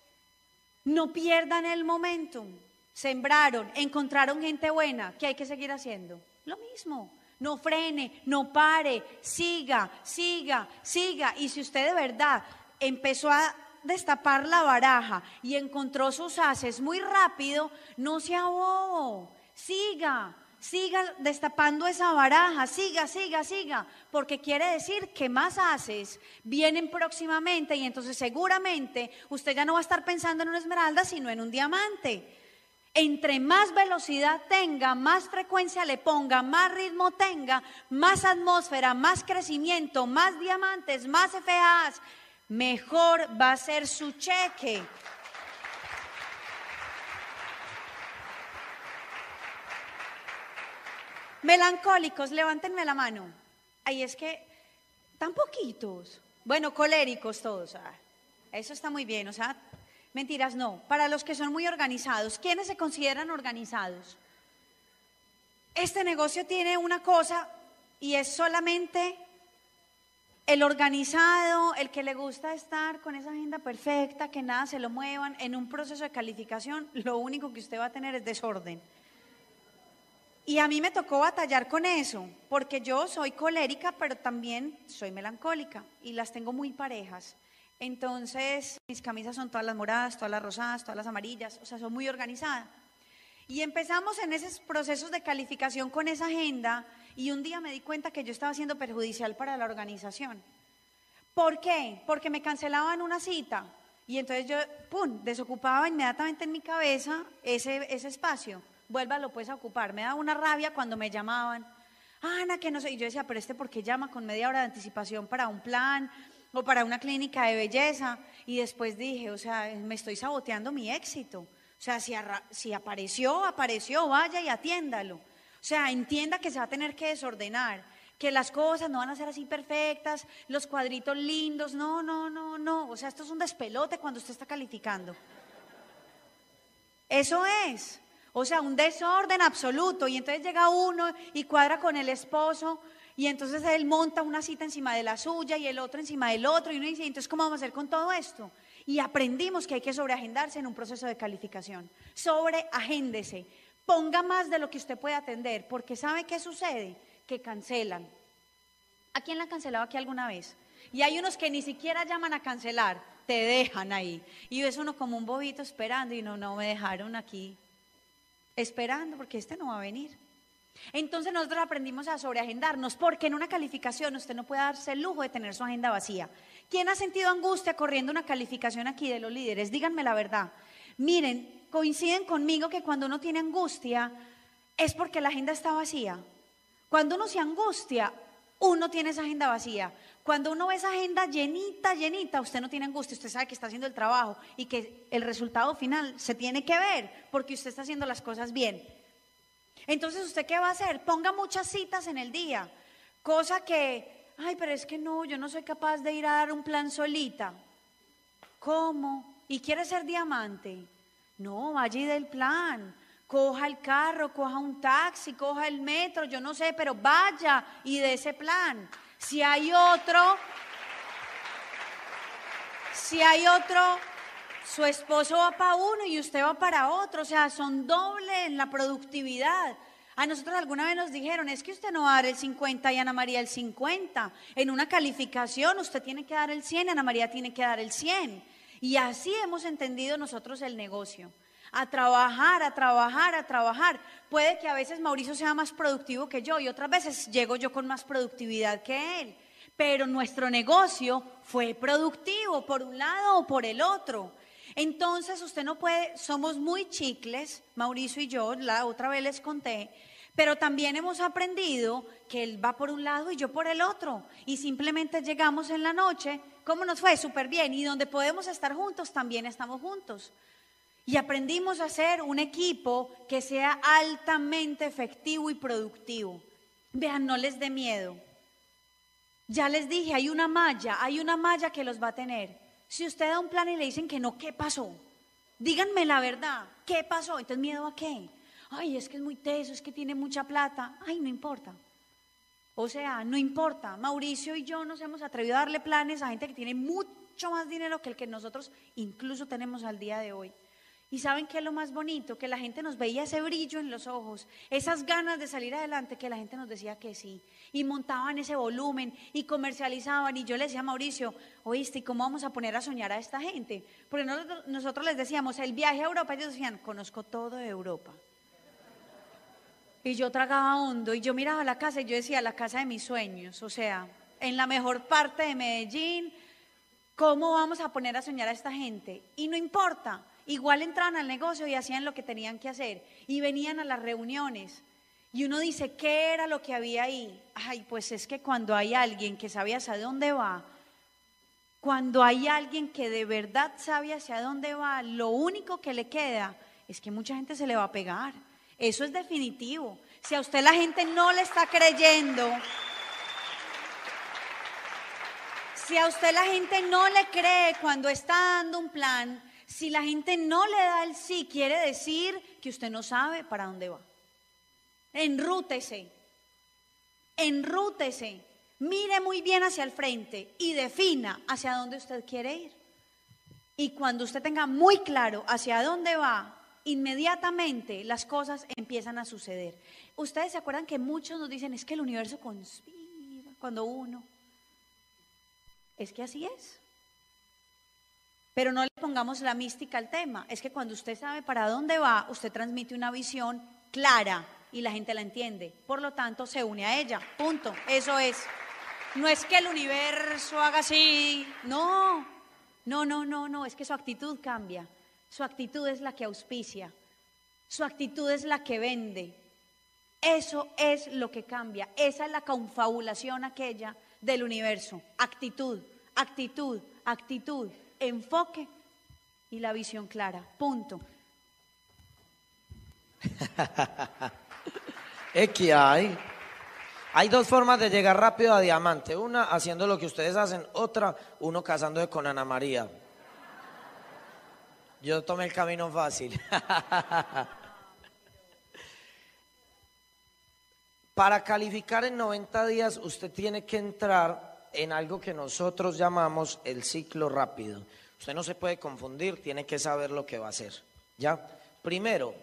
no pierdan el momentum. Sembraron, encontraron gente buena. ¿Qué hay que seguir haciendo? Lo mismo. No frene, no pare, siga, siga, siga. Y si usted de verdad empezó a destapar la baraja y encontró sus haces muy rápido, no se abobo, siga, siga destapando esa baraja, siga, siga, siga, porque quiere decir que más haces vienen próximamente y entonces seguramente usted ya no va a estar pensando en una esmeralda, sino en un diamante. Entre más velocidad tenga, más frecuencia le ponga, más ritmo tenga, más atmósfera, más crecimiento, más diamantes, más FAs, mejor va a ser su cheque. Melancólicos, levántenme la mano. Ahí es que, tan poquitos. Bueno, coléricos todos. Ah, eso está muy bien, o sea, mentiras no. Para los que son muy organizados, ¿quiénes se consideran organizados? Este negocio tiene una cosa y es solamente el organizado, el que le gusta estar con esa agenda perfecta, que nada se lo muevan, en un proceso de calificación, lo único que usted va a tener es desorden. Y a mí me tocó batallar con eso, porque yo soy colérica, pero también soy melancólica y las tengo muy parejas. Entonces, mis camisas son todas las moradas, todas las rosadas, todas las amarillas, o sea, son muy organizadas. Y empezamos en esos procesos de calificación con esa agenda y un día me di cuenta que yo estaba siendo perjudicial para la organización. ¿Por qué? Porque me cancelaban una cita y entonces yo, ¡pum!, desocupaba inmediatamente en mi cabeza ese, ese espacio vuélvalo pues a ocupar. Me da una rabia cuando me llamaban. Ana, que no sé. Y yo decía, pero este, ¿por qué llama con media hora de anticipación para un plan o para una clínica de belleza? Y después dije, o sea, me estoy saboteando mi éxito. O sea, si, si apareció, apareció, vaya y atiéndalo. O sea, entienda que se va a tener que desordenar, que las cosas no van a ser así perfectas, los cuadritos lindos, no, no, no, no. O sea, esto es un despelote cuando usted está calificando. Eso es. O sea, un desorden absoluto. Y entonces llega uno y cuadra con el esposo y entonces él monta una cita encima de la suya y el otro encima del otro. Y uno dice, entonces, ¿cómo vamos a hacer con todo esto? Y aprendimos que hay que sobreagendarse en un proceso de calificación. Sobreagéndese. Ponga más de lo que usted puede atender, porque ¿sabe qué sucede? Que cancelan. ¿A quién la han cancelado aquí alguna vez? Y hay unos que ni siquiera llaman a cancelar, te dejan ahí. Y ves uno como un bobito esperando y no, no me dejaron aquí esperando porque este no va a venir. Entonces nosotros aprendimos a sobreagendarnos porque en una calificación usted no puede darse el lujo de tener su agenda vacía. ¿Quién ha sentido angustia corriendo una calificación aquí de los líderes? Díganme la verdad. Miren, coinciden conmigo que cuando uno tiene angustia es porque la agenda está vacía. Cuando uno se angustia, uno tiene esa agenda vacía. Cuando uno ve esa agenda llenita, llenita, usted no tiene angustia, usted sabe que está haciendo el trabajo y que el resultado final se tiene que ver porque usted está haciendo las cosas bien. Entonces, ¿usted qué va a hacer? Ponga muchas citas en el día, cosa que, ay, pero es que no, yo no soy capaz de ir a dar un plan solita. ¿Cómo? ¿Y quiere ser diamante? No, vaya y del plan. Coja el carro, coja un taxi, coja el metro, yo no sé, pero vaya y de ese plan. Si hay otro, si hay otro, su esposo va para uno y usted va para otro, o sea, son doble en la productividad. A nosotros alguna vez nos dijeron, es que usted no va a dar el 50 y Ana María el 50. En una calificación usted tiene que dar el 100 y Ana María tiene que dar el 100. Y así hemos entendido nosotros el negocio. A trabajar, a trabajar, a trabajar. Puede que a veces Mauricio sea más productivo que yo y otras veces llego yo con más productividad que él. Pero nuestro negocio fue productivo por un lado o por el otro. Entonces usted no puede, somos muy chicles, Mauricio y yo, la otra vez les conté, pero también hemos aprendido que él va por un lado y yo por el otro. Y simplemente llegamos en la noche, ¿cómo nos fue? Súper bien. Y donde podemos estar juntos, también estamos juntos. Y aprendimos a ser un equipo que sea altamente efectivo y productivo. Vean, no les dé miedo. Ya les dije, hay una malla, hay una malla que los va a tener. Si usted da un plan y le dicen que no, ¿qué pasó? Díganme la verdad, ¿qué pasó? Entonces, ¿miedo a qué? Ay, es que es muy teso, es que tiene mucha plata. Ay, no importa. O sea, no importa. Mauricio y yo nos hemos atrevido a darle planes a gente que tiene mucho más dinero que el que nosotros incluso tenemos al día de hoy. Y saben qué es lo más bonito, que la gente nos veía ese brillo en los ojos, esas ganas de salir adelante, que la gente nos decía que sí. Y montaban ese volumen y comercializaban. Y yo le decía a Mauricio, oíste, ¿y cómo vamos a poner a soñar a esta gente? Porque nosotros, les decíamos, el viaje a Europa, ellos decían, conozco todo de Europa. Y yo tragaba hondo y yo miraba la casa y yo decía, la casa de mis sueños, o sea, en la mejor parte de Medellín, ¿cómo vamos a poner a soñar a esta gente? Y no importa igual entraban al negocio y hacían lo que tenían que hacer y venían a las reuniones. Y uno dice, ¿qué era lo que había ahí? Ay, pues es que cuando hay alguien que sabe hacia dónde va, cuando hay alguien que de verdad sabe hacia dónde va, lo único que le queda es que mucha gente se le va a pegar. Eso es definitivo. Si a usted la gente no le está creyendo, si a usted la gente no le cree cuando está dando un plan, si la gente no le da el sí, quiere decir que usted no sabe para dónde va. Enrútese, enrútese, mire muy bien hacia el frente y defina hacia dónde usted quiere ir. Y cuando usted tenga muy claro hacia dónde va, inmediatamente las cosas empiezan a suceder. Ustedes se acuerdan que muchos nos dicen, es que el universo conspira cuando uno. Es que así es. Pero no le pongamos la mística al tema. Es que cuando usted sabe para dónde va, usted transmite una visión clara y la gente la entiende. Por lo tanto, se une a ella. Punto. Eso es. No es que el universo haga así. No. No, no, no, no. Es que su actitud cambia. Su actitud es la que auspicia. Su actitud es la que vende. Eso es lo que cambia. Esa es la confabulación aquella del universo. Actitud, actitud, actitud, enfoque y la visión clara. Punto. Es que hay. Hay dos formas de llegar rápido a diamante. Una haciendo lo que ustedes hacen, otra uno casándose con Ana María. Yo tomé el camino fácil. Para calificar en 90 días usted tiene que entrar en algo que nosotros llamamos el ciclo rápido. Usted no se puede confundir, tiene que saber lo que va a hacer. ¿Ya? Primero,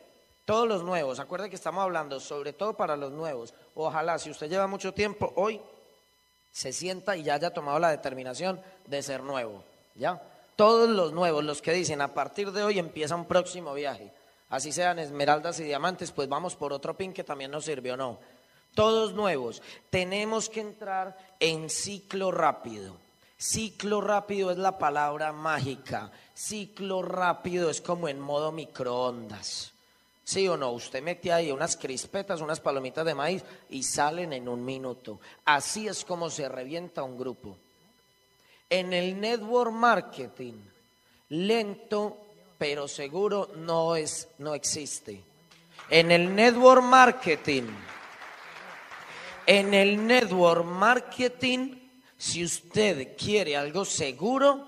todos los nuevos, acuerde que estamos hablando sobre todo para los nuevos. Ojalá, si usted lleva mucho tiempo, hoy se sienta y ya haya tomado la determinación de ser nuevo. ¿Ya? Todos los nuevos, los que dicen a partir de hoy empieza un próximo viaje. Así sean esmeraldas y diamantes, pues vamos por otro pin que también nos sirvió, ¿no? Todos nuevos. Tenemos que entrar en ciclo rápido. Ciclo rápido es la palabra mágica. Ciclo rápido es como en modo microondas. ¿Sí o no? Usted mete ahí unas crispetas, unas palomitas de maíz y salen en un minuto. Así es como se revienta un grupo. En el network marketing, lento pero seguro no es no existe. En el network marketing, en el network marketing, si usted quiere algo seguro,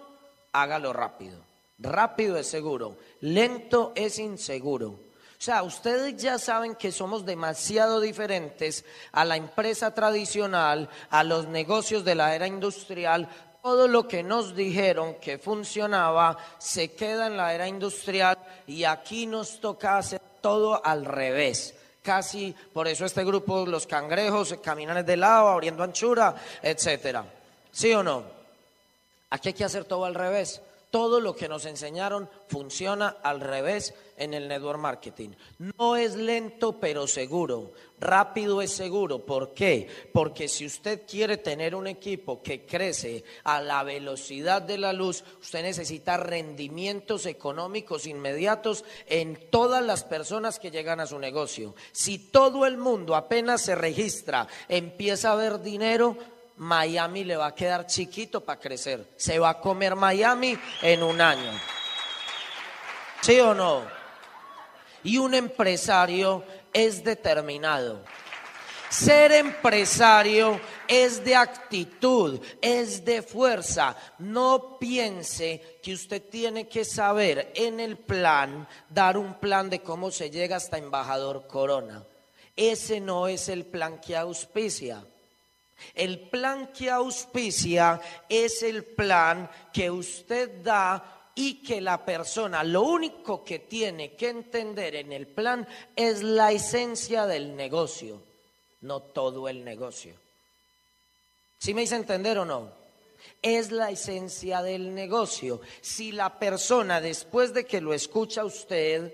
hágalo rápido. Rápido es seguro, lento es inseguro. O sea, ustedes ya saben que somos demasiado diferentes a la empresa tradicional, a los negocios de la era industrial. Todo lo que nos dijeron que funcionaba se queda en la era industrial y aquí nos toca hacer todo al revés casi, por eso este grupo, los cangrejos, caminan de lado, abriendo anchura, etcétera. ¿Sí o no? Aquí hay que hacer todo al revés. Todo lo que nos enseñaron funciona al revés en el network marketing. No es lento pero seguro. Rápido es seguro. ¿Por qué? Porque si usted quiere tener un equipo que crece a la velocidad de la luz, usted necesita rendimientos económicos inmediatos en todas las personas que llegan a su negocio. Si todo el mundo apenas se registra, empieza a ver dinero, Miami le va a quedar chiquito para crecer. Se va a comer Miami en un año. ¿Sí o no? Y un empresario es determinado. Ser empresario es de actitud, es de fuerza. No piense que usted tiene que saber en el plan, dar un plan de cómo se llega hasta embajador corona. Ese no es el plan que auspicia. El plan que auspicia es el plan que usted da y que la persona lo único que tiene que entender en el plan es la esencia del negocio, no todo el negocio. ¿Sí me hice entender o no? Es la esencia del negocio. Si la persona después de que lo escucha usted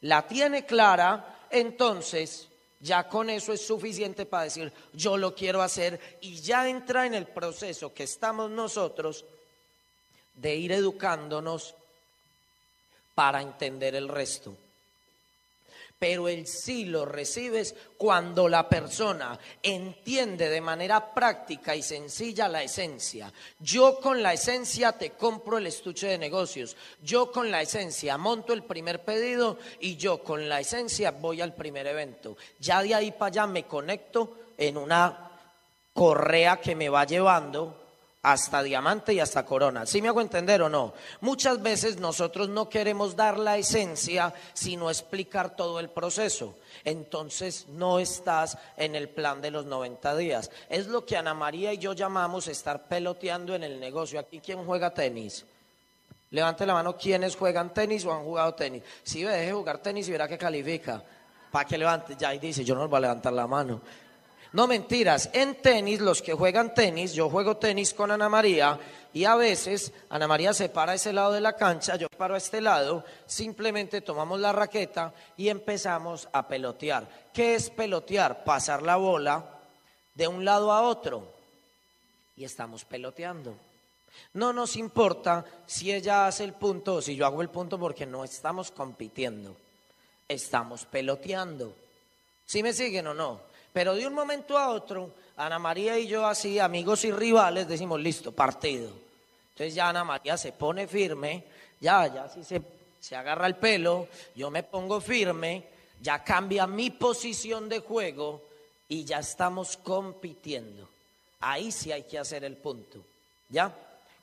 la tiene clara, entonces ya con eso es suficiente para decir, yo lo quiero hacer y ya entra en el proceso que estamos nosotros de ir educándonos para entender el resto pero el sí lo recibes cuando la persona entiende de manera práctica y sencilla la esencia. Yo con la esencia te compro el estuche de negocios, yo con la esencia monto el primer pedido y yo con la esencia voy al primer evento. Ya de ahí para allá me conecto en una correa que me va llevando hasta diamante y hasta corona. ¿Sí me hago entender o no? Muchas veces nosotros no queremos dar la esencia, sino explicar todo el proceso. Entonces no estás en el plan de los 90 días. Es lo que Ana María y yo llamamos estar peloteando en el negocio. Aquí, ¿quién juega tenis? Levante la mano quienes juegan tenis o han jugado tenis. Si deje de jugar tenis y verá que califica. Para que levante, ya y dice, yo no voy a levantar la mano. No mentiras, en tenis, los que juegan tenis, yo juego tenis con Ana María y a veces Ana María se para a ese lado de la cancha, yo paro a este lado, simplemente tomamos la raqueta y empezamos a pelotear. ¿Qué es pelotear? Pasar la bola de un lado a otro y estamos peloteando. No nos importa si ella hace el punto o si yo hago el punto porque no estamos compitiendo, estamos peloteando. ¿Sí me siguen o no? Pero de un momento a otro, Ana María y yo así, amigos y rivales, decimos, listo, partido. Entonces ya Ana María se pone firme, ya, ya así se, se agarra el pelo, yo me pongo firme, ya cambia mi posición de juego y ya estamos compitiendo. Ahí sí hay que hacer el punto, ¿ya?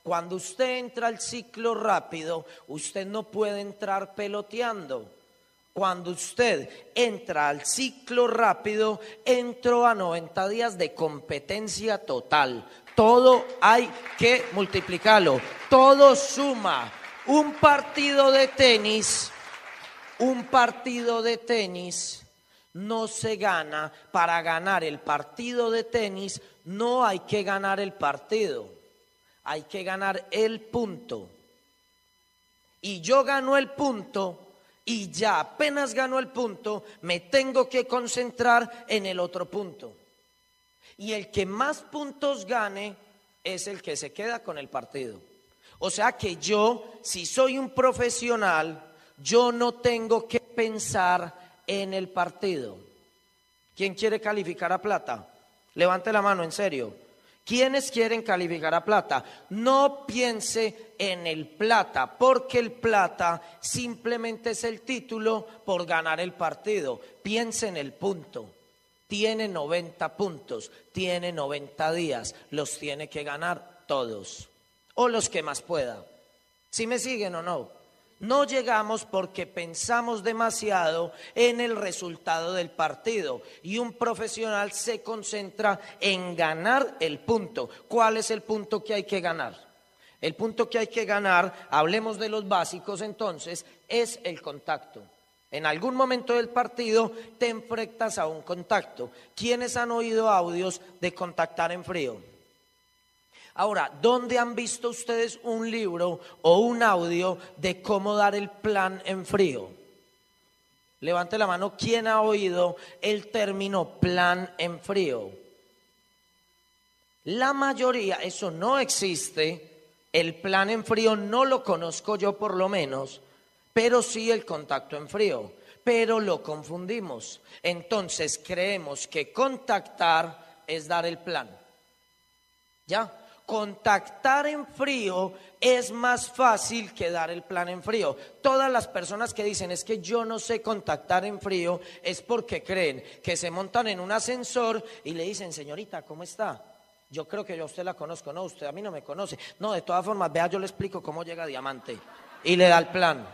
Cuando usted entra al ciclo rápido, usted no puede entrar peloteando. Cuando usted entra al ciclo rápido, entró a 90 días de competencia total. Todo hay que multiplicarlo. Todo suma. Un partido de tenis, un partido de tenis no se gana. Para ganar el partido de tenis no hay que ganar el partido. Hay que ganar el punto. Y yo gano el punto y ya apenas gano el punto, me tengo que concentrar en el otro punto. Y el que más puntos gane es el que se queda con el partido. O sea que yo, si soy un profesional, yo no tengo que pensar en el partido. ¿Quién quiere calificar a plata? Levante la mano, en serio. ¿Quiénes quieren calificar a plata? No piense en el plata, porque el plata simplemente es el título por ganar el partido. Piense en el punto. Tiene 90 puntos, tiene 90 días, los tiene que ganar todos, o los que más pueda. ¿Si me siguen o no? No llegamos porque pensamos demasiado en el resultado del partido y un profesional se concentra en ganar el punto. ¿Cuál es el punto que hay que ganar? El punto que hay que ganar, hablemos de los básicos entonces, es el contacto. En algún momento del partido te enfrentas a un contacto. ¿Quiénes han oído audios de contactar en frío? Ahora, ¿dónde han visto ustedes un libro o un audio de cómo dar el plan en frío? Levante la mano, ¿quién ha oído el término plan en frío? La mayoría, eso no existe. El plan en frío no lo conozco yo por lo menos, pero sí el contacto en frío. Pero lo confundimos. Entonces creemos que contactar es dar el plan. ¿Ya? Contactar en frío es más fácil que dar el plan en frío. Todas las personas que dicen es que yo no sé contactar en frío es porque creen que se montan en un ascensor y le dicen, señorita, ¿cómo está? Yo creo que yo a usted la conozco, no, usted a mí no me conoce. No, de todas formas, vea, yo le explico cómo llega Diamante y le da el plan.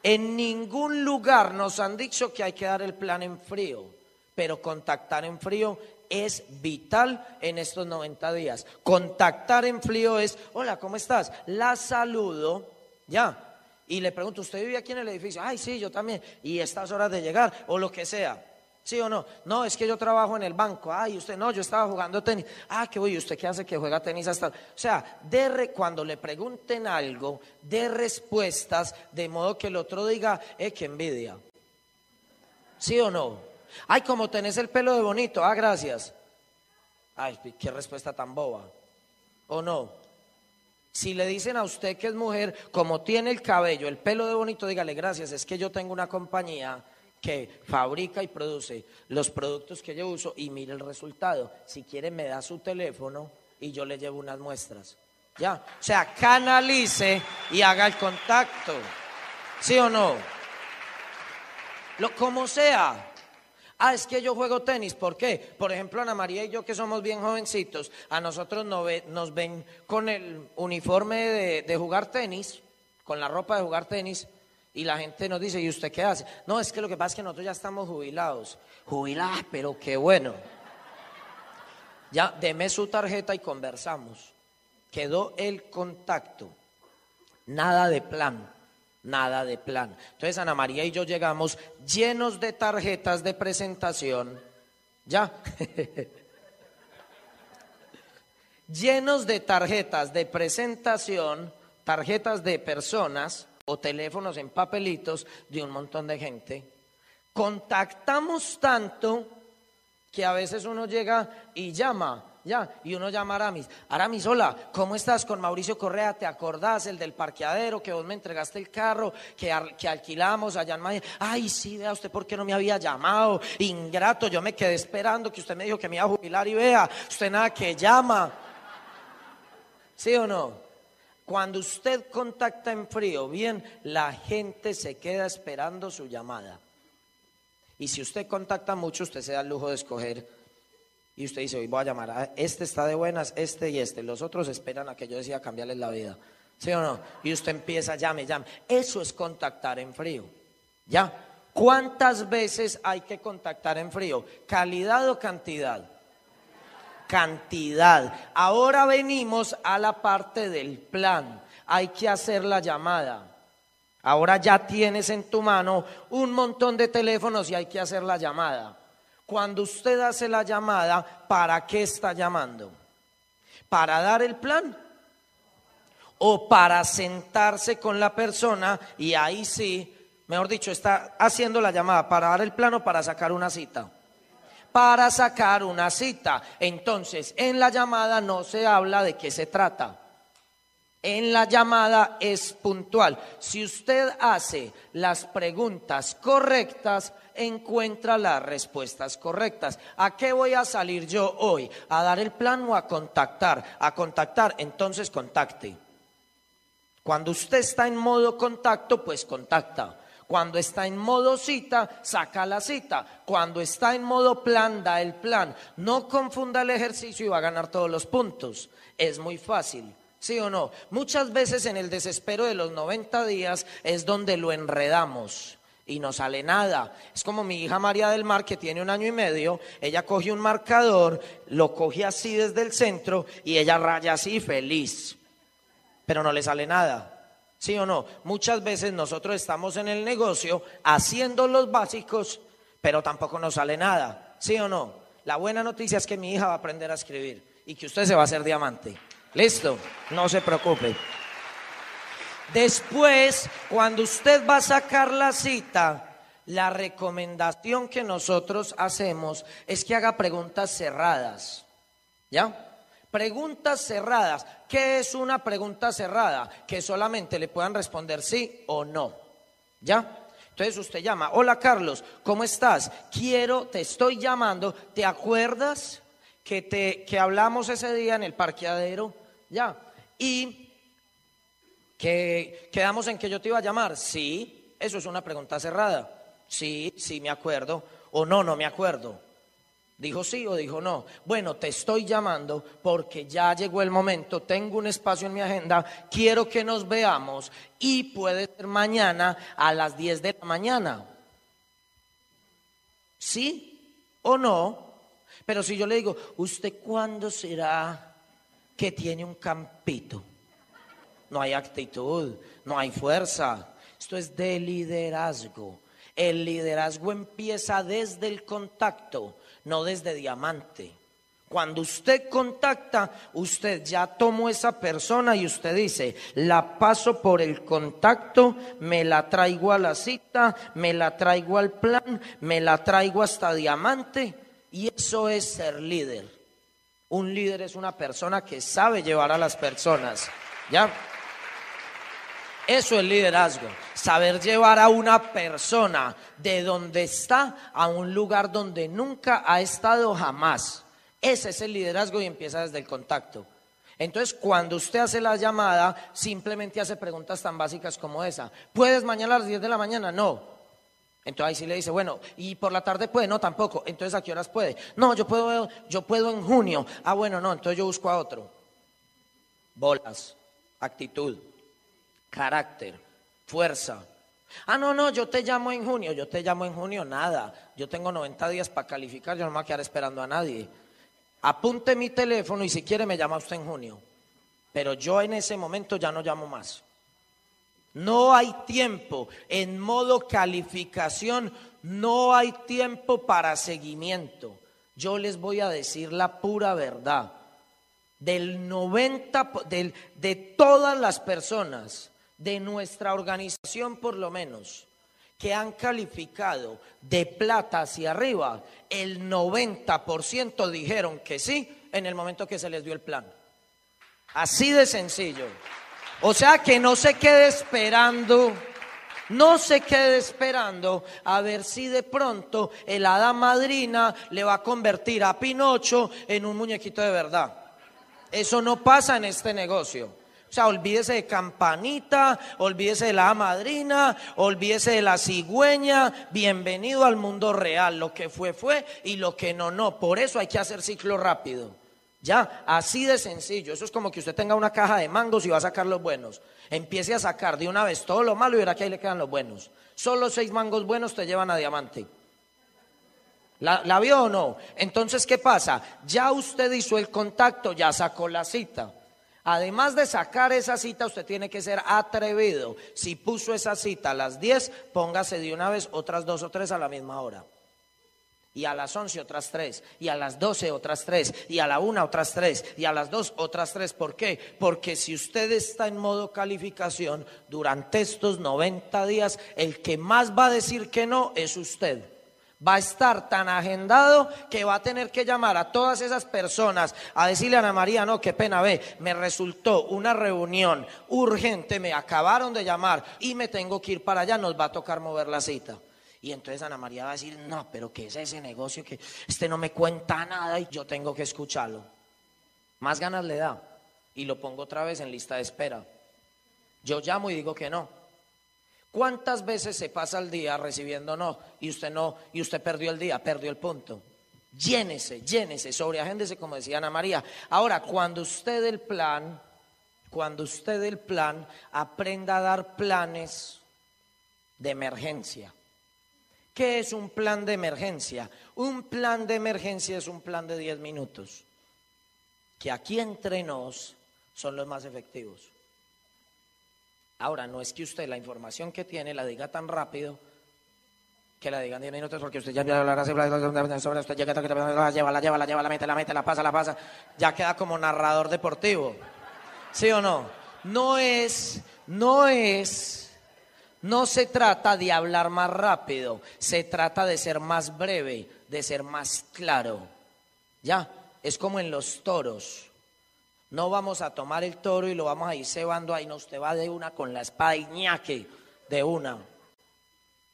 En ningún lugar nos han dicho que hay que dar el plan en frío, pero contactar en frío es vital en estos 90 días. Contactar en frío es, hola, ¿cómo estás? La saludo, ya. Y le pregunto, ¿usted vive aquí en el edificio? Ay, sí, yo también. Y estas horas de llegar, o lo que sea. ¿Sí o no? No, es que yo trabajo en el banco. Ay, usted no, yo estaba jugando tenis. Ah, qué voy, ¿usted qué hace que juega tenis hasta? O sea, de cuando le pregunten algo, de respuestas, de modo que el otro diga, eh, qué envidia. ¿Sí o no? Ay, como tenés el pelo de bonito. Ah, gracias. Ay, qué respuesta tan boba. ¿O no? Si le dicen a usted que es mujer, como tiene el cabello, el pelo de bonito, dígale gracias. Es que yo tengo una compañía que fabrica y produce los productos que yo uso y mire el resultado. Si quiere, me da su teléfono y yo le llevo unas muestras. Ya. O sea, canalice y haga el contacto. ¿Sí o no? Lo, como sea. Ah, es que yo juego tenis. ¿Por qué? Por ejemplo, Ana María y yo que somos bien jovencitos, a nosotros nos ven con el uniforme de, jugar tenis, con la ropa de jugar tenis, y la gente nos dice, ¿y usted qué hace? No, es que lo que pasa es que nosotros ya estamos jubilados. Jubilados, pero qué bueno. Ya, deme su tarjeta y conversamos. Quedó el contacto. Nada de plan, nada de plan. Entonces Ana María y yo llegamos llenos de tarjetas de presentación, ya, llenos de tarjetas de presentación, tarjetas de personas o teléfonos en papelitos de un montón de gente. Contactamos tanto que a veces uno llega y llama, ya, y uno llama a Aramis. Aramis, hola, ¿cómo estás con Mauricio Correa? ¿Te acordás el del parqueadero que vos me entregaste el carro que, que alquilamos allá en Madrid? Ay, sí, vea usted por qué no me había llamado. Ingrato, yo me quedé esperando que usted me dijo que me iba a jubilar y vea, usted nada que llama. ¿Sí o no? Cuando usted contacta en frío, bien, la gente se queda esperando su llamada. Y si usted contacta mucho, usted se da el lujo de escoger. Y usted dice, hoy voy a llamar a este está de buenas, este y este. Los otros esperan a que yo decida cambiarles la vida. ¿Sí o no? Y usted empieza, llame, llame. Eso es contactar en frío. ¿Ya? ¿Cuántas veces hay que contactar en frío? ¿Calidad o cantidad? Cantidad. Ahora venimos a la parte del plan. Hay que hacer la llamada. Ahora ya tienes en tu mano un montón de teléfonos y hay que hacer la llamada. Cuando usted hace la llamada, ¿para qué está llamando? ¿Para dar el plan? ¿O para sentarse con la persona y ahí sí, mejor dicho, está haciendo la llamada para dar el plan o para sacar una cita? Para sacar una cita. Entonces, en la llamada no se habla de qué se trata en la llamada es puntual. Si usted hace las preguntas correctas, encuentra las respuestas correctas. ¿A qué voy a salir yo hoy? ¿A dar el plan o a contactar? A contactar, entonces contacte. Cuando usted está en modo contacto, pues contacta. Cuando está en modo cita, saca la cita. Cuando está en modo plan, da el plan. No confunda el ejercicio y va a ganar todos los puntos. Es muy fácil. ¿Sí o no? Muchas veces en el desespero de los 90 días es donde lo enredamos y no sale nada. Es como mi hija María del Mar, que tiene un año y medio, ella coge un marcador, lo coge así desde el centro y ella raya así feliz, pero no le sale nada. ¿Sí o no? Muchas veces nosotros estamos en el negocio haciendo los básicos, pero tampoco nos sale nada. ¿Sí o no? La buena noticia es que mi hija va a aprender a escribir y que usted se va a hacer diamante. Listo, no se preocupe. Después, cuando usted va a sacar la cita, la recomendación que nosotros hacemos es que haga preguntas cerradas. ¿Ya? Preguntas cerradas. ¿Qué es una pregunta cerrada? Que solamente le puedan responder sí o no. ¿Ya? Entonces usted llama, hola Carlos, ¿cómo estás? Quiero, te estoy llamando, ¿te acuerdas? que, te, que hablamos ese día en el parqueadero, ya, y que quedamos en que yo te iba a llamar, sí, eso es una pregunta cerrada, sí, sí me acuerdo, o no, no me acuerdo. Dijo sí o dijo no. Bueno, te estoy llamando porque ya llegó el momento, tengo un espacio en mi agenda, quiero que nos veamos y puede ser mañana a las 10 de la mañana. ¿Sí o no? Pero si yo le digo, ¿usted cuándo será que tiene un campito? No hay actitud, no hay fuerza. Esto es de liderazgo. El liderazgo empieza desde el contacto, no desde diamante. Cuando usted contacta, usted ya tomó esa persona y usted dice, la paso por el contacto, me la traigo a la cita, me la traigo al plan, me la traigo hasta diamante y eso es ser líder. Un líder es una persona que sabe llevar a las personas. ¿Ya? Eso es liderazgo. Saber llevar a una persona de donde está a un lugar donde nunca ha estado jamás. Ese es el liderazgo y empieza desde el contacto. Entonces, cuando usted hace la llamada, simplemente hace preguntas tan básicas como esa. ¿Puedes mañana a las 10 de la mañana? No. Entonces ahí sí le dice, bueno, ¿y por la tarde puede? No, tampoco. Entonces, ¿a qué horas puede? No, yo puedo, yo puedo en junio. Ah, bueno, no, entonces yo busco a otro. Bolas, actitud, carácter, fuerza. Ah, no, no, yo te llamo en junio, yo te llamo en junio, nada. Yo tengo 90 días para calificar, yo no me voy a quedar esperando a nadie. Apunte mi teléfono y si quiere me llama usted en junio. Pero yo en ese momento ya no llamo más. No hay tiempo. En modo calificación, no hay tiempo para seguimiento. Yo les voy a decir la pura verdad. Del 90, del, de todas las personas de nuestra organización por lo menos, que han calificado de plata hacia arriba, el 90% dijeron que sí en el momento que se les dio el plan. Así de sencillo. O sea que no se quede esperando, no se quede esperando a ver si de pronto el hada madrina le va a convertir a Pinocho en un muñequito de verdad. Eso no pasa en este negocio. O sea, olvídese de campanita, olvídese de la madrina, olvídese de la cigüeña. Bienvenido al mundo real. Lo que fue, fue y lo que no, no. Por eso hay que hacer ciclo rápido. Ya, así de sencillo. Eso es como que usted tenga una caja de mangos y va a sacar los buenos. Empiece a sacar de una vez todo lo malo y verá que ahí le quedan los buenos. Solo seis mangos buenos te llevan a diamante. ¿La, ¿La, vio o no? Entonces, ¿qué pasa? Ya usted hizo el contacto, ya sacó la cita. Además de sacar esa cita, usted tiene que ser atrevido. Si puso esa cita a las 10, póngase de una vez otras dos o tres a la misma hora. Y a las 11 otras tres, y a las 12 otras tres, y a la una otras tres, y a las dos otras tres. ¿Por qué? Porque si usted está en modo calificación durante estos 90 días, el que más va a decir que no es usted va a estar tan agendado que va a tener que llamar a todas esas personas a decirle a Ana María, no, qué pena, ve, me resultó una reunión urgente, me acabaron de llamar y me tengo que ir para allá, nos va a tocar mover la cita. Y entonces Ana María va a decir, no, pero ¿qué es ese negocio que este no me cuenta nada y yo tengo que escucharlo? Más ganas le da y lo pongo otra vez en lista de espera. Yo llamo y digo que no. ¿Cuántas veces se pasa el día recibiendo no y usted no y usted perdió el día, perdió el punto? Llénese, llénese, sobreagéndese como decía Ana María. Ahora, cuando usted el plan, cuando usted el plan, aprenda a dar planes de emergencia. ¿Qué es un plan de emergencia? Un plan de emergencia es un plan de 10 minutos, que aquí entre nos son los más efectivos. Ahora, no es que usted la información que tiene la diga tan rápido que la digan 10 minutos porque usted ya hablará sobre usted la lleva, la lleva, la lleva, la mete, la mete, la pasa, la pasa, ya queda como narrador deportivo. ¿Sí o no? No es, no es, no se trata de hablar más rápido, se trata de ser más breve, de ser más claro. Ya, es como en los toros. No vamos a tomar el toro y lo vamos a ir cebando ahí, no, usted va de una con la espada y ñaque de una.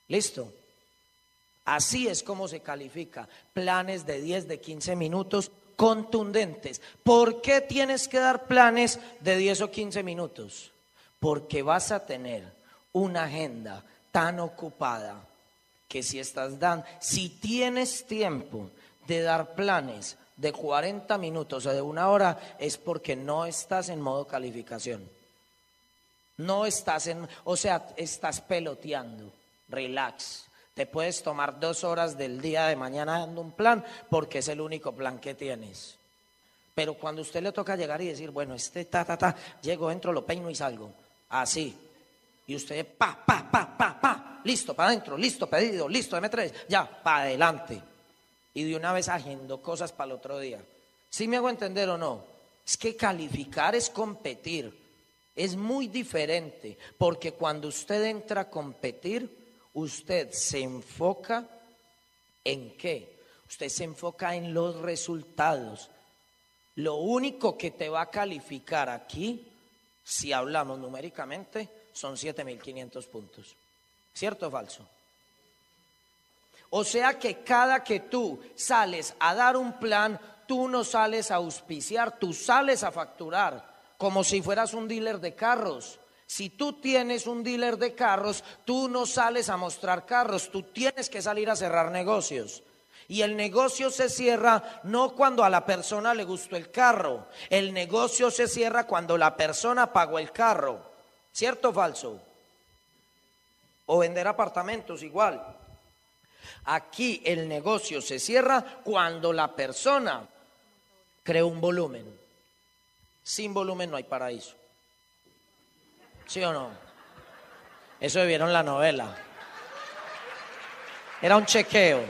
¿Listo? Así es como se califica. Planes de 10, de 15 minutos contundentes. ¿Por qué tienes que dar planes de 10 o 15 minutos? Porque vas a tener una agenda tan ocupada que si estás dando, si tienes tiempo de dar planes de 40 minutos o de una hora es porque no estás en modo calificación. No estás en, o sea, estás peloteando, relax. Te puedes tomar dos horas del día de mañana dando un plan porque es el único plan que tienes. Pero cuando usted le toca llegar y decir, bueno, este ta, ta, ta, llego, entro, lo peino y salgo. Así. Y usted, pa, pa, pa, pa, pa, listo, para adentro, listo, pedido, listo, M3, ya, para adelante y de una vez agendo cosas para el otro día. ¿Sí me hago entender o no? Es que calificar es competir. Es muy diferente, porque cuando usted entra a competir, usted se enfoca en qué? Usted se enfoca en los resultados. Lo único que te va a calificar aquí, si hablamos numéricamente, son 7.500 puntos. ¿Cierto o falso? O sea que cada que tú sales a dar un plan, tú no sales a auspiciar, tú sales a facturar, como si fueras un dealer de carros. Si tú tienes un dealer de carros, tú no sales a mostrar carros, tú tienes que salir a cerrar negocios. Y el negocio se cierra no cuando a la persona le gustó el carro, el negocio se cierra cuando la persona pagó el carro. ¿Cierto o falso? O vender apartamentos igual. Aquí el negocio se cierra cuando la persona crea un volumen. Sin volumen no hay paraíso. ¿Sí o no? Eso vieron la novela. Era un chequeo.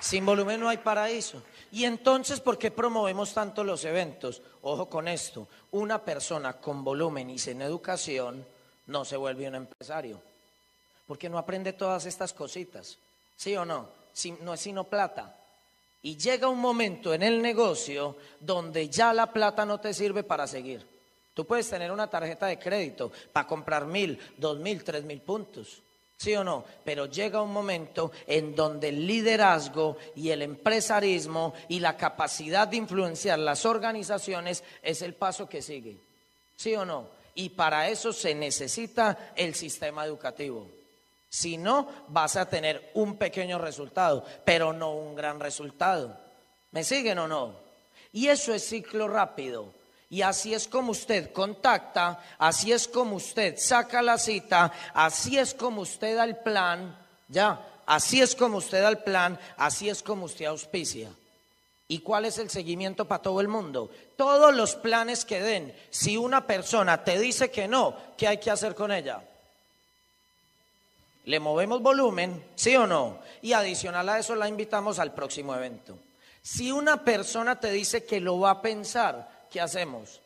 Sin volumen no hay paraíso. Y entonces, ¿por qué promovemos tanto los eventos? Ojo con esto, una persona con volumen y sin educación no se vuelve un empresario, porque no aprende todas estas cositas, ¿sí o no? no es sino plata. Y llega un momento en el negocio donde ya la plata no te sirve para seguir. Tú puedes tener una tarjeta de crédito para comprar mil, dos mil, tres mil puntos. ¿Sí o no? Pero llega un momento en donde el liderazgo y el empresarismo y la capacidad de influenciar las organizaciones es el paso que sigue. ¿Sí o no? Y para eso se necesita el sistema educativo. Si no, vas a tener un pequeño resultado, pero no un gran resultado. ¿Me siguen o no? Y eso es ciclo rápido. Y así es como usted contacta, así es como usted saca la cita, así es como usted da el plan, ya, así es como usted da el plan, así es como usted auspicia. ¿Y cuál es el seguimiento para todo el mundo? Todos los planes que den, si una persona te dice que no, ¿qué hay que hacer con ella? Le movemos volumen, ¿sí o no? Y adicional a eso la invitamos al próximo evento. Si una persona te dice que lo va a pensar, ¿qué hacemos?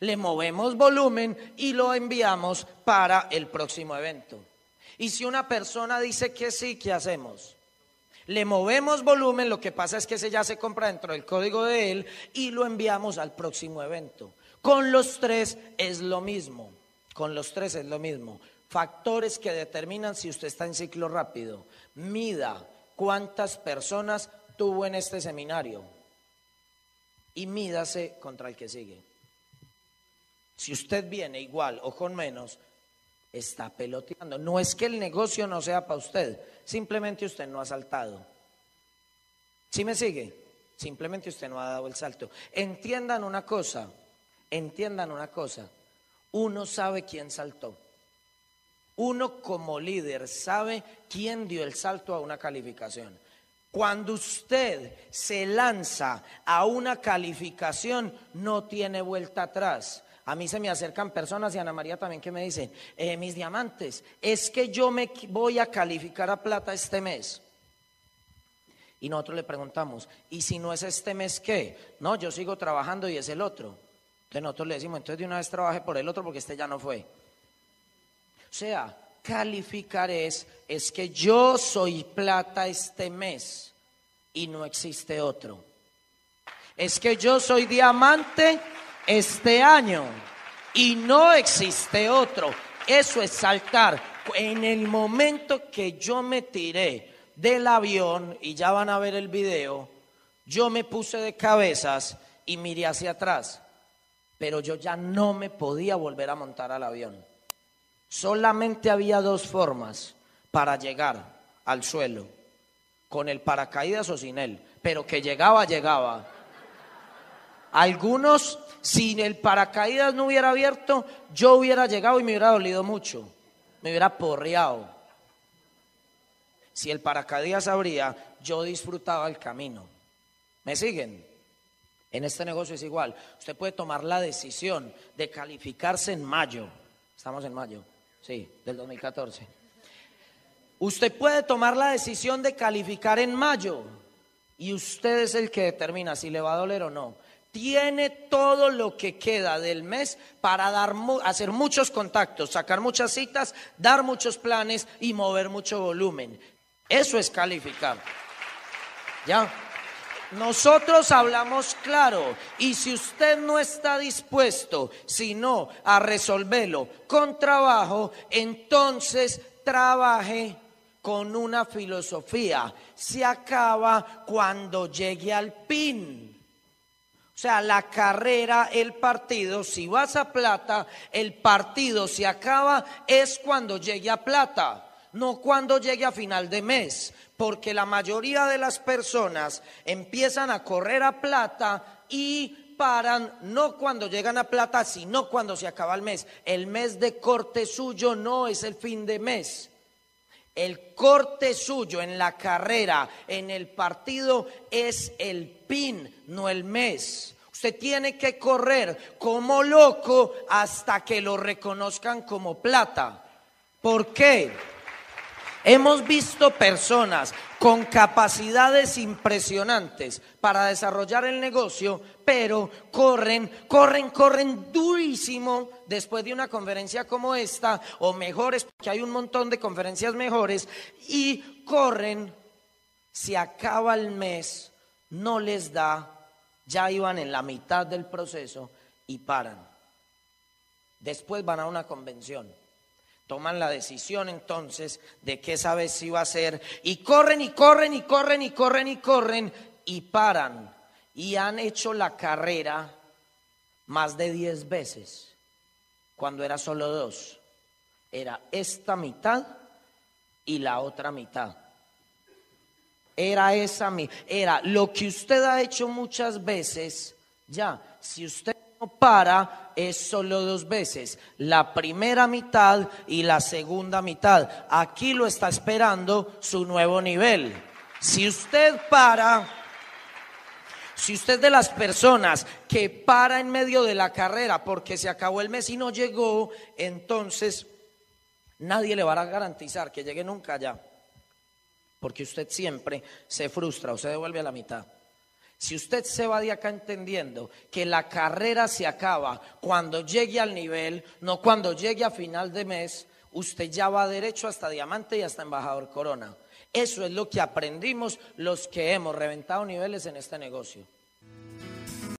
Le movemos volumen y lo enviamos para el próximo evento. Y si una persona dice que sí, ¿qué hacemos? Le movemos volumen, lo que pasa es que ese ya se compra dentro del código de él y lo enviamos al próximo evento. Con los tres es lo mismo. Con los tres es lo mismo. Factores que determinan si usted está en ciclo rápido. Mida cuántas personas tuvo en este seminario y mídase contra el que sigue. Si usted viene igual o con menos, está peloteando. No es que el negocio no sea para usted, simplemente usted no ha saltado. ¿Sí me sigue? Simplemente usted no ha dado el salto. Entiendan una cosa, entiendan una cosa. Uno sabe quién saltó. Uno como líder sabe quién dio el salto a una calificación. Cuando usted se lanza a una calificación, no tiene vuelta atrás. A mí se me acercan personas y Ana María también que me dicen, eh, mis diamantes, es que yo me voy a calificar a plata este mes. Y nosotros le preguntamos, ¿y si no es este mes qué? No, yo sigo trabajando y es el otro. Entonces nosotros le decimos, entonces de una vez trabaje por el otro porque este ya no fue. Sea, calificar es, es que yo soy plata este mes y no existe otro. Es que yo soy diamante este año y no existe otro. Eso es saltar. En el momento que yo me tiré del avión, y ya van a ver el video, yo me puse de cabezas y miré hacia atrás, pero yo ya no me podía volver a montar al avión. Solamente había dos formas para llegar al suelo, con el paracaídas o sin él, pero que llegaba, llegaba. Algunos, si el paracaídas no hubiera abierto, yo hubiera llegado y me hubiera dolido mucho, me hubiera porreado. Si el paracaídas abría, yo disfrutaba el camino. ¿Me siguen? En este negocio es igual. Usted puede tomar la decisión de calificarse en mayo. Estamos en mayo Sí, del 2014. Usted puede tomar la decisión de calificar en mayo y usted es el que determina si le va a doler o no. Tiene todo lo que queda del mes para dar, hacer muchos contactos, sacar muchas citas, dar muchos planes y mover mucho volumen. Eso es calificar. ¿Ya? Nosotros hablamos claro y si usted no está dispuesto sino a resolverlo con trabajo, entonces trabaje con una filosofía. Se acaba cuando llegue al pin. O sea, la carrera, el partido, si vas a plata, el partido se acaba es cuando llegue a plata, no cuando llegue a final de mes porque la mayoría de las personas empiezan a correr a plata y paran no cuando llegan a plata, sino cuando se acaba el mes. El mes de corte suyo no es el fin de mes. El corte suyo en la carrera, en el partido, es el pin, no el mes. Usted tiene que correr como loco hasta que lo reconozcan como plata ¿Por qué? Hemos visto personas con capacidades impresionantes para desarrollar el negocio, pero corren, corren, corren durísimo después de una conferencia como esta, o mejores, porque hay un montón de conferencias mejores, y corren, se acaba el mes, no les da, ya iban en la mitad del proceso y paran. Después van a una convención toman la decisión entonces de qué sabes si va a ser y corren y corren y corren y corren y corren y paran y han hecho la carrera más de diez veces cuando era solo dos. Era esta mitad y la otra mitad. Era esa mi, era lo que usted ha hecho muchas veces. Ya, si usted para, es solo dos veces, la primera mitad y la segunda mitad. Aquí lo está esperando su nuevo nivel. Si usted para, si usted de las personas que para en medio de la carrera porque se acabó el mes y no llegó, entonces nadie le va a garantizar que llegue nunca allá. Porque usted siempre se frustra o se devuelve a la mitad. Si usted se va de acá entendiendo que la carrera se acaba cuando llegue al nivel, no cuando llegue a final de mes, usted ya va derecho hasta diamante y hasta embajador corona. Eso es lo que aprendimos los que hemos reventado niveles en este negocio.